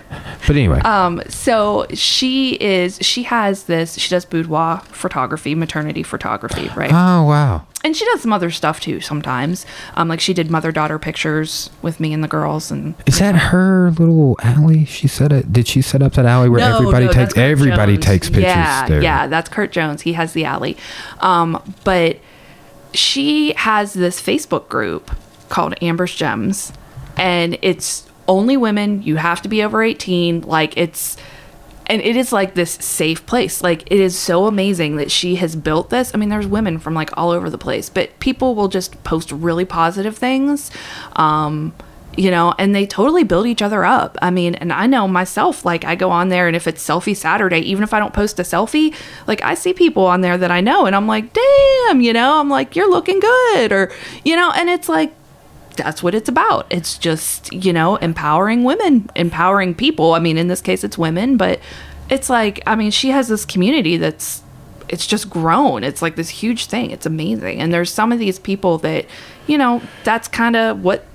But anyway, Um, so she is. She has this. She does boudoir photography, maternity photography, right? oh wow, and she does some other stuff too sometimes. Um, like she did mother daughter pictures with me and the girls, and is that her little alley? She set it. Did she set up that alley where No, everybody no, takes everybody Jones. takes pictures? Yeah, there. yeah, that's Kurt Jones. He has the alley. Um, but she has this Facebook group called Amber's Gems, and it's only women. You have to be over eighteen. Like it's. And it is like this safe place. Like it is so amazing that she has built this. I mean, there's women from like all over the place, but people will just post really positive things. Um, you know, and they totally build each other up. I mean, and I know myself, like I go on there and if it's selfie Saturday, even if I don't post a selfie, like I see people on there that I know and I'm like, damn, you know, I'm like, you're looking good or, you know, and it's like, that's what it's about. It's just, you know, empowering women, empowering people. I mean, in this case, it's women, but it's like, I mean, she has this community that's, it's just grown. It's like this huge thing. It's amazing. And there's some of these people that, you know, that's kind of what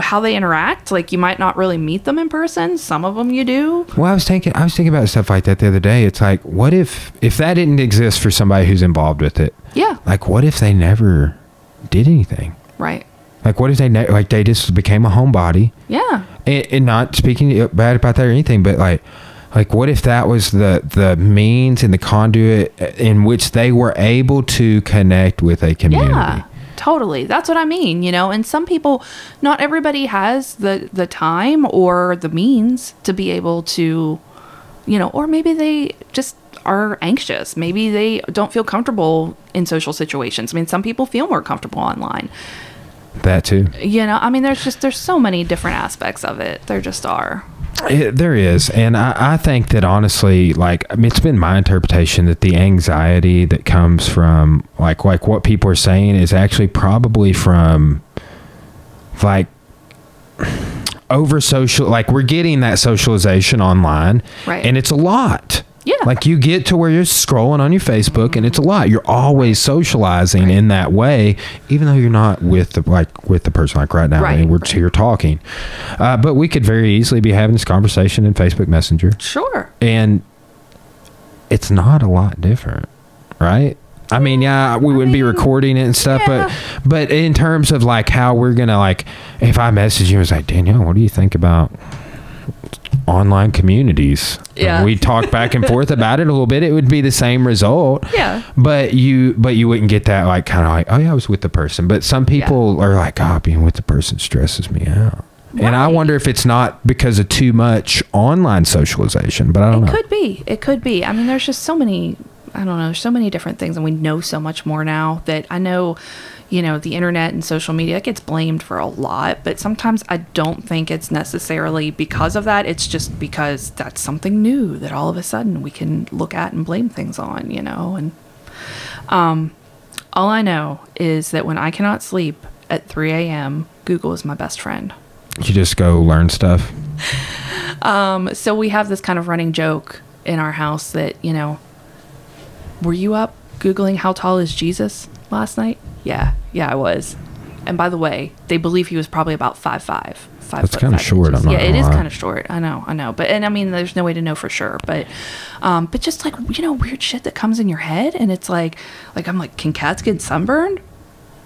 how they interact. Like you might not really meet them in person. Some of them you do. Well, I was thinking, I was thinking about stuff like that the other day. It's like, what if if that didn't exist for somebody who's involved with it? Yeah. Like, what if they never did anything? Right. Like, what if they ne- like they just became a homebody? Yeah. And, and not speaking bad about that or anything, but like, like what if that was the the means and the conduit in which they were able to connect with a community? Yeah. Totally. That's what I mean, you know. And some people not everybody has the the time or the means to be able to you know, or maybe they just are anxious. Maybe they don't feel comfortable in social situations. I mean, some people feel more comfortable online. That too. You know, I mean, there's just there's so many different aspects of it. There just are. It, there is, and I, I think that honestly, like I mean, it's been my interpretation that the anxiety that comes from like like what people are saying is actually probably from like over social like we're getting that socialization online Right. and it's a lot Yeah. like you get to where you're scrolling on your facebook and it's a lot you're always socializing in that way even though you're not with the like with the person like right now I mean, Right, we're right. here talking uh, but we could very easily be having this conversation in facebook messenger Sure. and it's not a lot different, right? I mean, yeah, we wouldn't be recording it and stuff, yeah. but but in terms of like how we're gonna like, if I message you and was like, Danielle, what do you think about online communities? Yeah. we talk back and forth about it a little bit. It would be the same result. Yeah. But you, but you wouldn't get that like kind of like, oh yeah, I was with the person. But some people are like, oh, being with the person stresses me out. And I wonder if it's not because of too much online socialization, but I don't It know. could be. It could be. I mean, there's just so many. I don't know. There's so many different things, and we know so much more now that I know. You know, the internet and social media gets blamed for a lot, but sometimes I don't think it's necessarily because of that. It's just because that's something new that all of a sudden we can look at and blame things on. You know, and um, all I know is that when I cannot sleep at 3 a.m., Google is my best friend. You just go learn stuff. Um, so we have this kind of running joke in our house that, you know, were you up Googling how tall is Jesus last night? Yeah, yeah, I was. And by the way, they believe he was probably about five five. Five That's kinda short, inches. I'm yeah, it is kind of short. I know, I know. But and I mean, there's no way to know for sure. But, um, but just like you know, weird shit that comes in your head, and it's like, like I'm like, can cats get sunburned?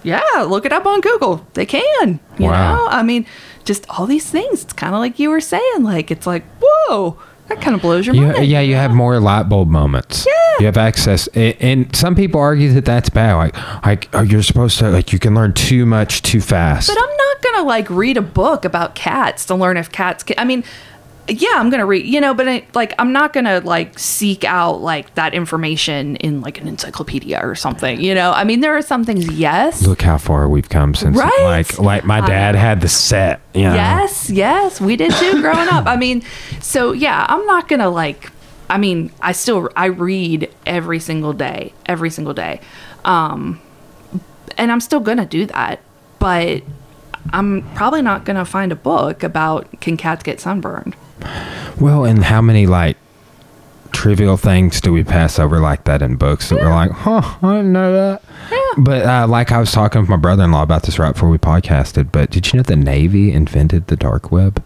Yeah, look it up on Google. They can. You Wow. know, I mean, just all these things. It's kind of like you were saying. Like it's like, whoa, that kind of blows your You, mind. yeah, you have more light bulb moments. Yeah. You have access, and, and some people argue that that's bad. Like, like oh, you're supposed to like you can learn too much too fast. But I'm not gonna like read a book about cats to learn if cats can. I mean, yeah, I'm gonna read, you know, but I, like I'm not gonna like seek out like that information in like an encyclopedia or something. You know, I mean, there are some things, yes, Look how far we've come since Right? like like my dad had the set. You know? Yes, yes, we did too growing up. I mean, so yeah, I'm not gonna like. I mean, I still I read every single day, every single day, um, and I'm still gonna do that. But I'm probably not gonna find a book about can cats get sunburned. Well, and how many like trivial things do we pass over like that in books that we're like, huh, I didn't know that. But uh, like I was talking with my brother-in-law about this right before we podcasted. But did you know the Navy invented the dark web?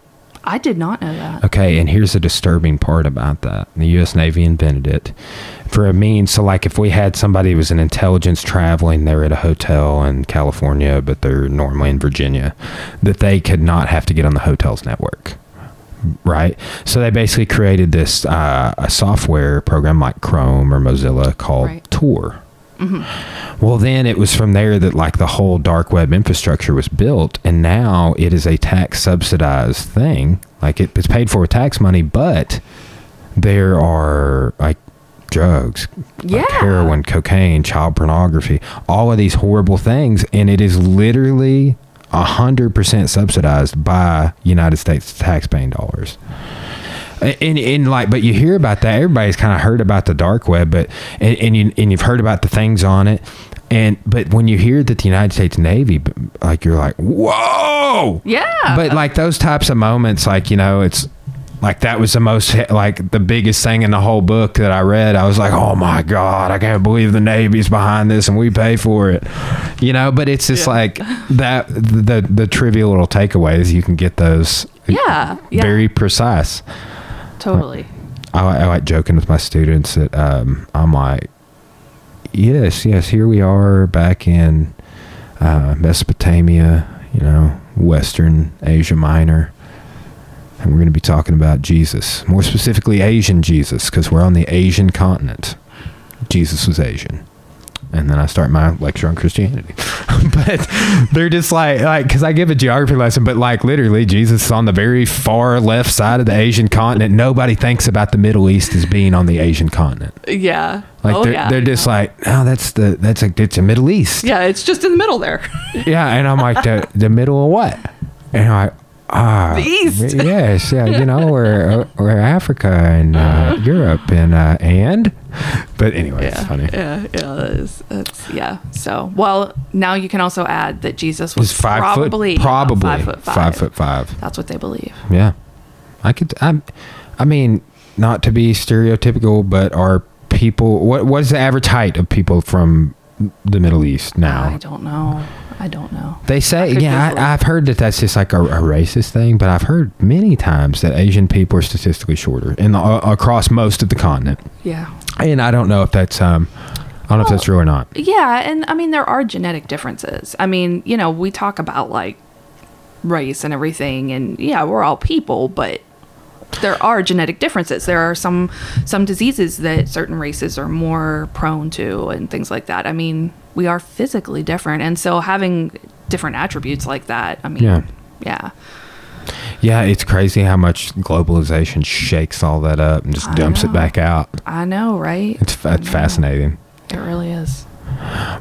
I did not know that. Okay, and here's the disturbing part about that. The U.S. Navy invented it for a means. So, like, if we had somebody who was an intelligence traveling, they're at a hotel in California, but they're normally in Virginia, that they could not have to get on the hotel's network. Right? So, they basically created this uh, a software program like Chrome or Mozilla called Right. Tor. Well, then it was from there that like the whole dark web infrastructure was built, and now it is a tax subsidized thing. Like it, it's paid for with tax money, but there are like drugs, like Yeah. heroin, cocaine, child pornography, all of these horrible things, and it is literally hundred percent subsidized by United States taxpaying dollars. And, and like, but you hear about that. Everybody's kind of heard about the dark web, but and, and you and you've heard about the things on it. And but when you hear that the United States Navy, like you're like, whoa, Yeah. But like those types of moments, like you know, it's like that was the most like the biggest thing in the whole book that I read. I was like, oh my god, I can't believe the Navy's behind this and we pay for it, you know. But it's just Yeah. like that the the trivial little takeaways you can get those yeah. Yeah. very precise. totally. I, I like joking with my students that um, I'm like, yes, yes, here we are back in uh, Mesopotamia, you know, Western Asia Minor. And we're going to be talking about Jesus, more specifically Asian Jesus, because we're on the Asian continent. Jesus was Asian. And then I start my lecture on Christianity. but they're just like, like, because I give a geography lesson, but like literally, Jesus is on the very far left side of the Asian continent. Nobody thinks about the Middle East as being on the Asian continent. Yeah. Like oh, they're, yeah. they're just like, oh, that's the that's a it's a Middle East. Yeah, it's just in the middle there. Yeah, and I'm like, the the middle of what? And I'm like, ah, The East. Yes, yeah, you know, we're we're Africa and uh, Europe and uh, and. But anyway, it's funny. Yeah. Yeah. That's yeah. So well, now you can also add that Jesus was It's five probably foot, probably five foot five. five foot five. That's what they believe. Yeah, I could. I, I mean, not to be stereotypical, but are people? What what is the average height of people from the Middle East now? I don't know. I don't know. They say, could yeah, I, I've heard that that's just like a, a racist thing, but I've heard many times that Asian people are statistically shorter in the, uh, across most of the continent, Yeah. and I don't know if that's um, I don't know if that's true or not. Yeah, and I mean there are genetic differences. I mean, you know, we talk about like race and everything and yeah, we're all people, but there are genetic differences. There are some some diseases that certain races are more prone to and things like that. I mean, we are physically different and so having different attributes like that, I mean, Yeah. yeah. Yeah, it's crazy how much globalization shakes all that up and just I dumps it back out. I know, right? It's, it's fascinating. It really is.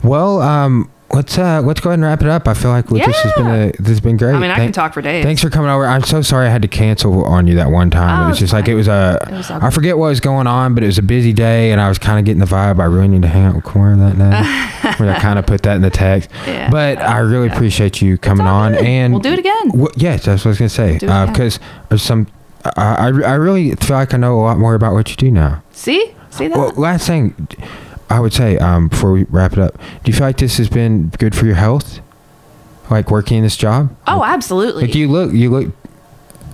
Well, um, let's uh, let's go ahead and wrap it up. I feel like this has been a this has been great. I mean, I Thank- can talk for days. Thanks for coming over. I'm so sorry I had to cancel on you that one time. Oh, it was it's just like it was a. It was I forget what was going on, but it was a busy day, and I was kind of getting the vibe. I really need to hang out with Cora that day. where I kind of put that in the text. Yeah. But I really Yeah. appreciate you coming on, good. and We'll do it again. Wh- yes, that's what I was gonna say. Do it again. Because there's some. I, I I really feel like I know a lot more about what you do now. See? See that? Well, last thing, I would say um, before we wrap it up, do you feel like this has been good for your health? Like working in this job? oh, absolutely. Like you look, you look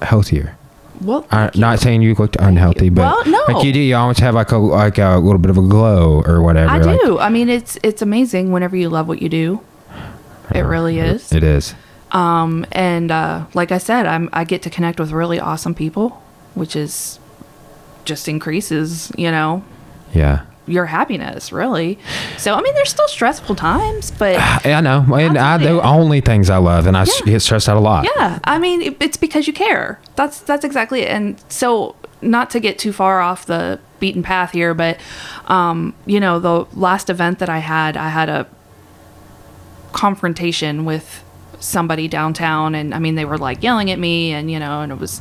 healthier. well, you. not saying you looked unhealthy, but Well, no. like you do, you almost have like a like a little bit of a glow or whatever. I like- do. I mean, it's it's amazing whenever you love what you do. It really is. It is. Um, and uh, like I said, I'm I get to connect with really awesome people, which is just increases, you know, Yeah. Your happiness really. So I mean, there's still stressful times, but I know, and I the only things I love, and I Yeah. get stressed out a lot. yeah, I mean, it's because you care. That's that's exactly it. And so, not to get too far off the beaten path here, but um, you know, the last event that I had, I had a confrontation with somebody downtown and I mean they were like yelling at me and you know and it was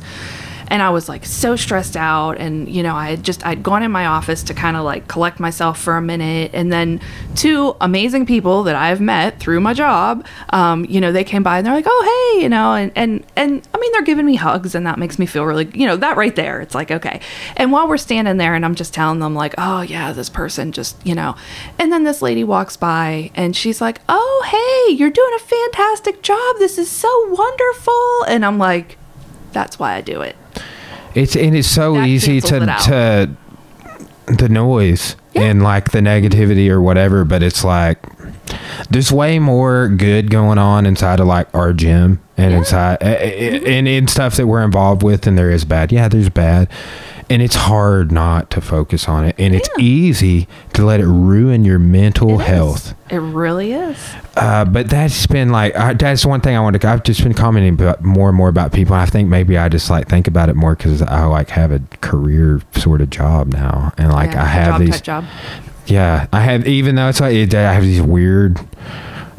and I was like so stressed out and you know I had just I'd gone in my office to kind of like collect myself for a minute. And then two amazing people that I've met through my job um, you know they came by and they're like oh hey you know and and and I mean they're giving me hugs and that makes me feel really you know that right there it's like okay. And while we're standing there and I'm just telling them like oh yeah this person just you know. And then this lady walks by and she's like oh hey you're doing a fantastic job. This is so wonderful. And I'm like that's why I do it It's and it's so That easy cancels it to out. to the noise Yeah. and like the negativity or whatever, but it's like there's way more good going on inside of like our gym and inside eh, and in stuff that we're involved with than there is bad. Yeah, there's bad. And it's hard not to focus on it. And it's easy to let it ruin your mental It is. health. It really is. Uh, but that's been like I, that's one thing I want to. I've just been commenting about more and more about people. And I think maybe I just like think about it more because I like have a career sort of job now, and like Yeah, I have these. job. Yeah, I have even though it's like I have these weird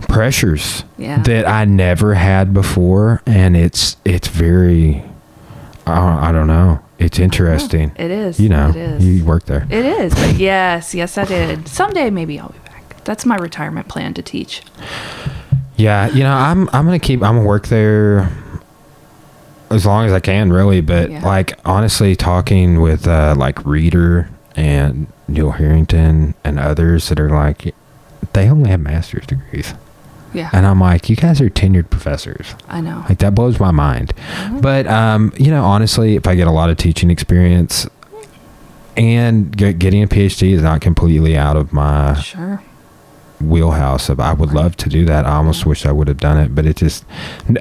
pressures Yeah. that I never had before, and it's it's very, I, I don't know, it's interesting. It is. You know, It is. you work there. It is. But yes, yes, I did. Someday maybe I'll be back. That's my retirement plan to teach. Yeah, you know, I'm I'm gonna keep I'm gonna work there as long as I can, really. But Yeah. like honestly, talking with uh, like Reader and Neil Harrington and others that are like, they only have master's degrees, Yeah. and I'm like, you guys are tenured professors. I know. Like that blows my mind. Mm-hmm. But um, you know, honestly, if I get a lot of teaching experience. And get, getting a PhD is not completely out of my Sure. wheelhouse of I would love to do that. I almost wish I would have done it, but it just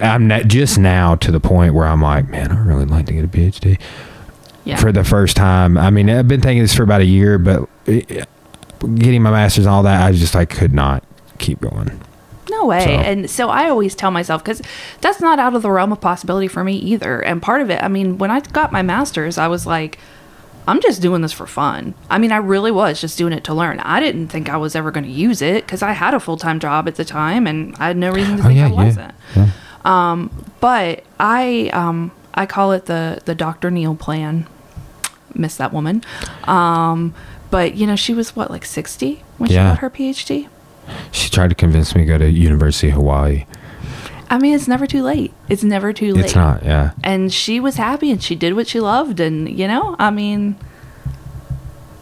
I'm not just now to the point where I'm like, man, I really like to get a PhD Yeah. for the first time. I mean, I've been thinking this for about a year, but it, getting my master's and all that, I just I could not keep going. No way. So- And so I always tell myself because that's not out of the realm of possibility for me either. And part of it, I mean, when I got my master's, I was like, I'm just doing this for fun. I mean, I really was just doing it to learn. I didn't think I was ever going to use it because I had a full time job at the time and I had no reason to Oh think yeah, I yeah, wasn't. yeah. But I, um, I call it the the Dr. Neil plan. Miss that woman. Um, but you know, she was what like 60 when she got her PhD. She tried to convince me to go to University of Hawaii. I mean, it's never too late. It's never too late. It's not, yeah. and she was happy and she did what she loved and you know i mean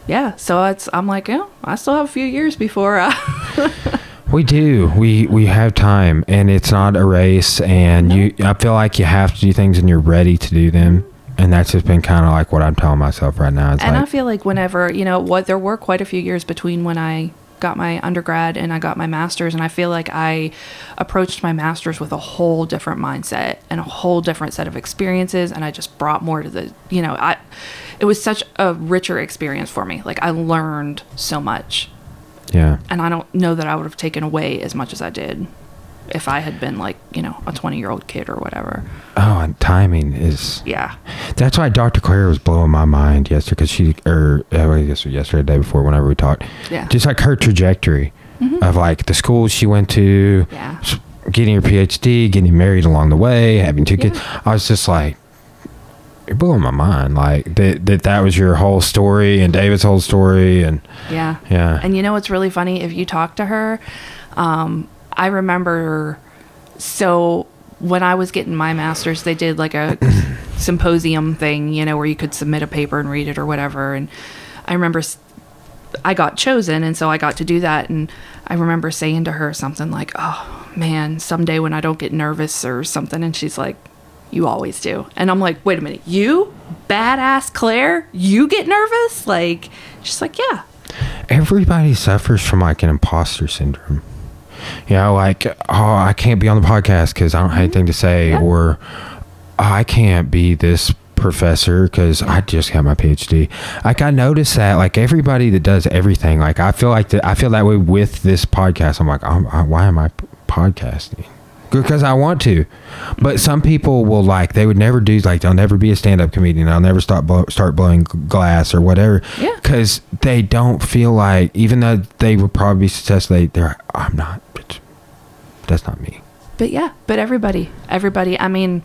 yeah so it's i'm like yeah i still have a few years before uh, We do. We we have time, and it's not a race. And you, I feel like you have to do things, and you're ready to do them. And that's just been kind of like what I'm telling myself right now. It's and i feel like whenever you know what there were quite a few years between when i got my undergrad and i got my master's and i feel like i approached my master's with a whole different mindset and a whole different set of experiences and i just brought more to the you know i it was such a richer experience for me. Like i learned so much. Yeah, and I don't know that I would have taken away as much as I did if I had been like you know a twenty year old kid or whatever. Oh, and timing is. Yeah, That's why Dr. Claire was blowing my mind yesterday because she, or uh, I guess yesterday, the day before, whenever we talked. Yeah. Just like her trajectory of like the schools she went to, Yeah. getting her PhD, getting married along the way, having two kids. I was just like, you're blowing my mind. Like that, that, that was your whole story and David's whole story. And yeah, yeah. And you know what's really funny? If you talk to her, um, I remember. So when I was getting my master's, they did like a symposium thing, you know, where you could submit a paper and read it or whatever. And I remember I got chosen, and so I got to do that. And I remember saying to her something like, "Oh man, someday when I don't get nervous or something," and she's like. You always do. And I'm like, wait a minute, you badass Claire, you get nervous? Like, she's like, yeah, everybody suffers from like an imposter syndrome. You know, like, oh, I can't be on the podcast because I don't have anything to say, Yeah. or "Oh, I can't be this professor because I just got my PhD. Like, I noticed that, like, everybody that does everything, like, I feel like that, I feel that way with this podcast. I'm like, I'm, I, why am I podcasting? Because I want to, but some people will like they would never do like they'll never be a stand up comedian. They'll never start blow, start blowing glass or whatever Yeah. because they don't feel like even though they would probably be successful they, they're i'm not that's not me But yeah, but everybody, everybody. I mean,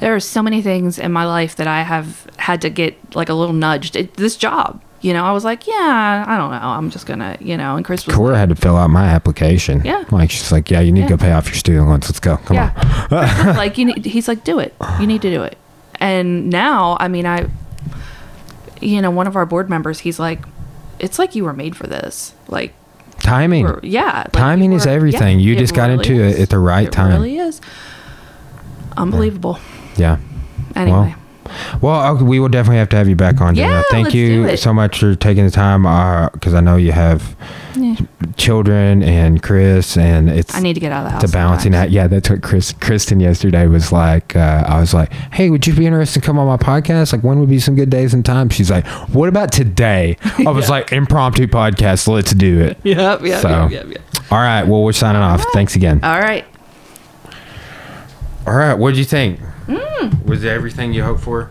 there are so many things in my life that I have had to get like a little nudged. It, this job, you know, I was like, yeah, I don't know. I'm just gonna, you know. And Chris was, Cora had to fill out my application Yeah. like she's like yeah you need to go pay off your student loans let's go come on yeah, like you need. He's like, do it. You need to do it. And now, I mean, I, you know, one of our board members, he's like, it's like you were made for this. Like, timing yeah, like Timing you is were- everything. You it just got into it at the right time. It time. Really is. Unbelievable. yeah Anyway. well okay, we will definitely have to have you back on Dana. Yeah, thank let's do you it. so much for taking the time because i know you have Yeah. children and chris and it's I need to get out of the house. the balancing sometimes. act. Yeah, that's what Chris Kristen yesterday was like. Uh, I was like, "Hey, would you be interested to come on my podcast? Like, when would be some good days and times?" She's like, "What about today?" I was like, "Impromptu podcast. Let's do it." Yep, yep, So- yep, yep, yep. All right. Well, we're signing off. Thanks again. All right. All right. What did you think? Mm. Was it everything you hoped for?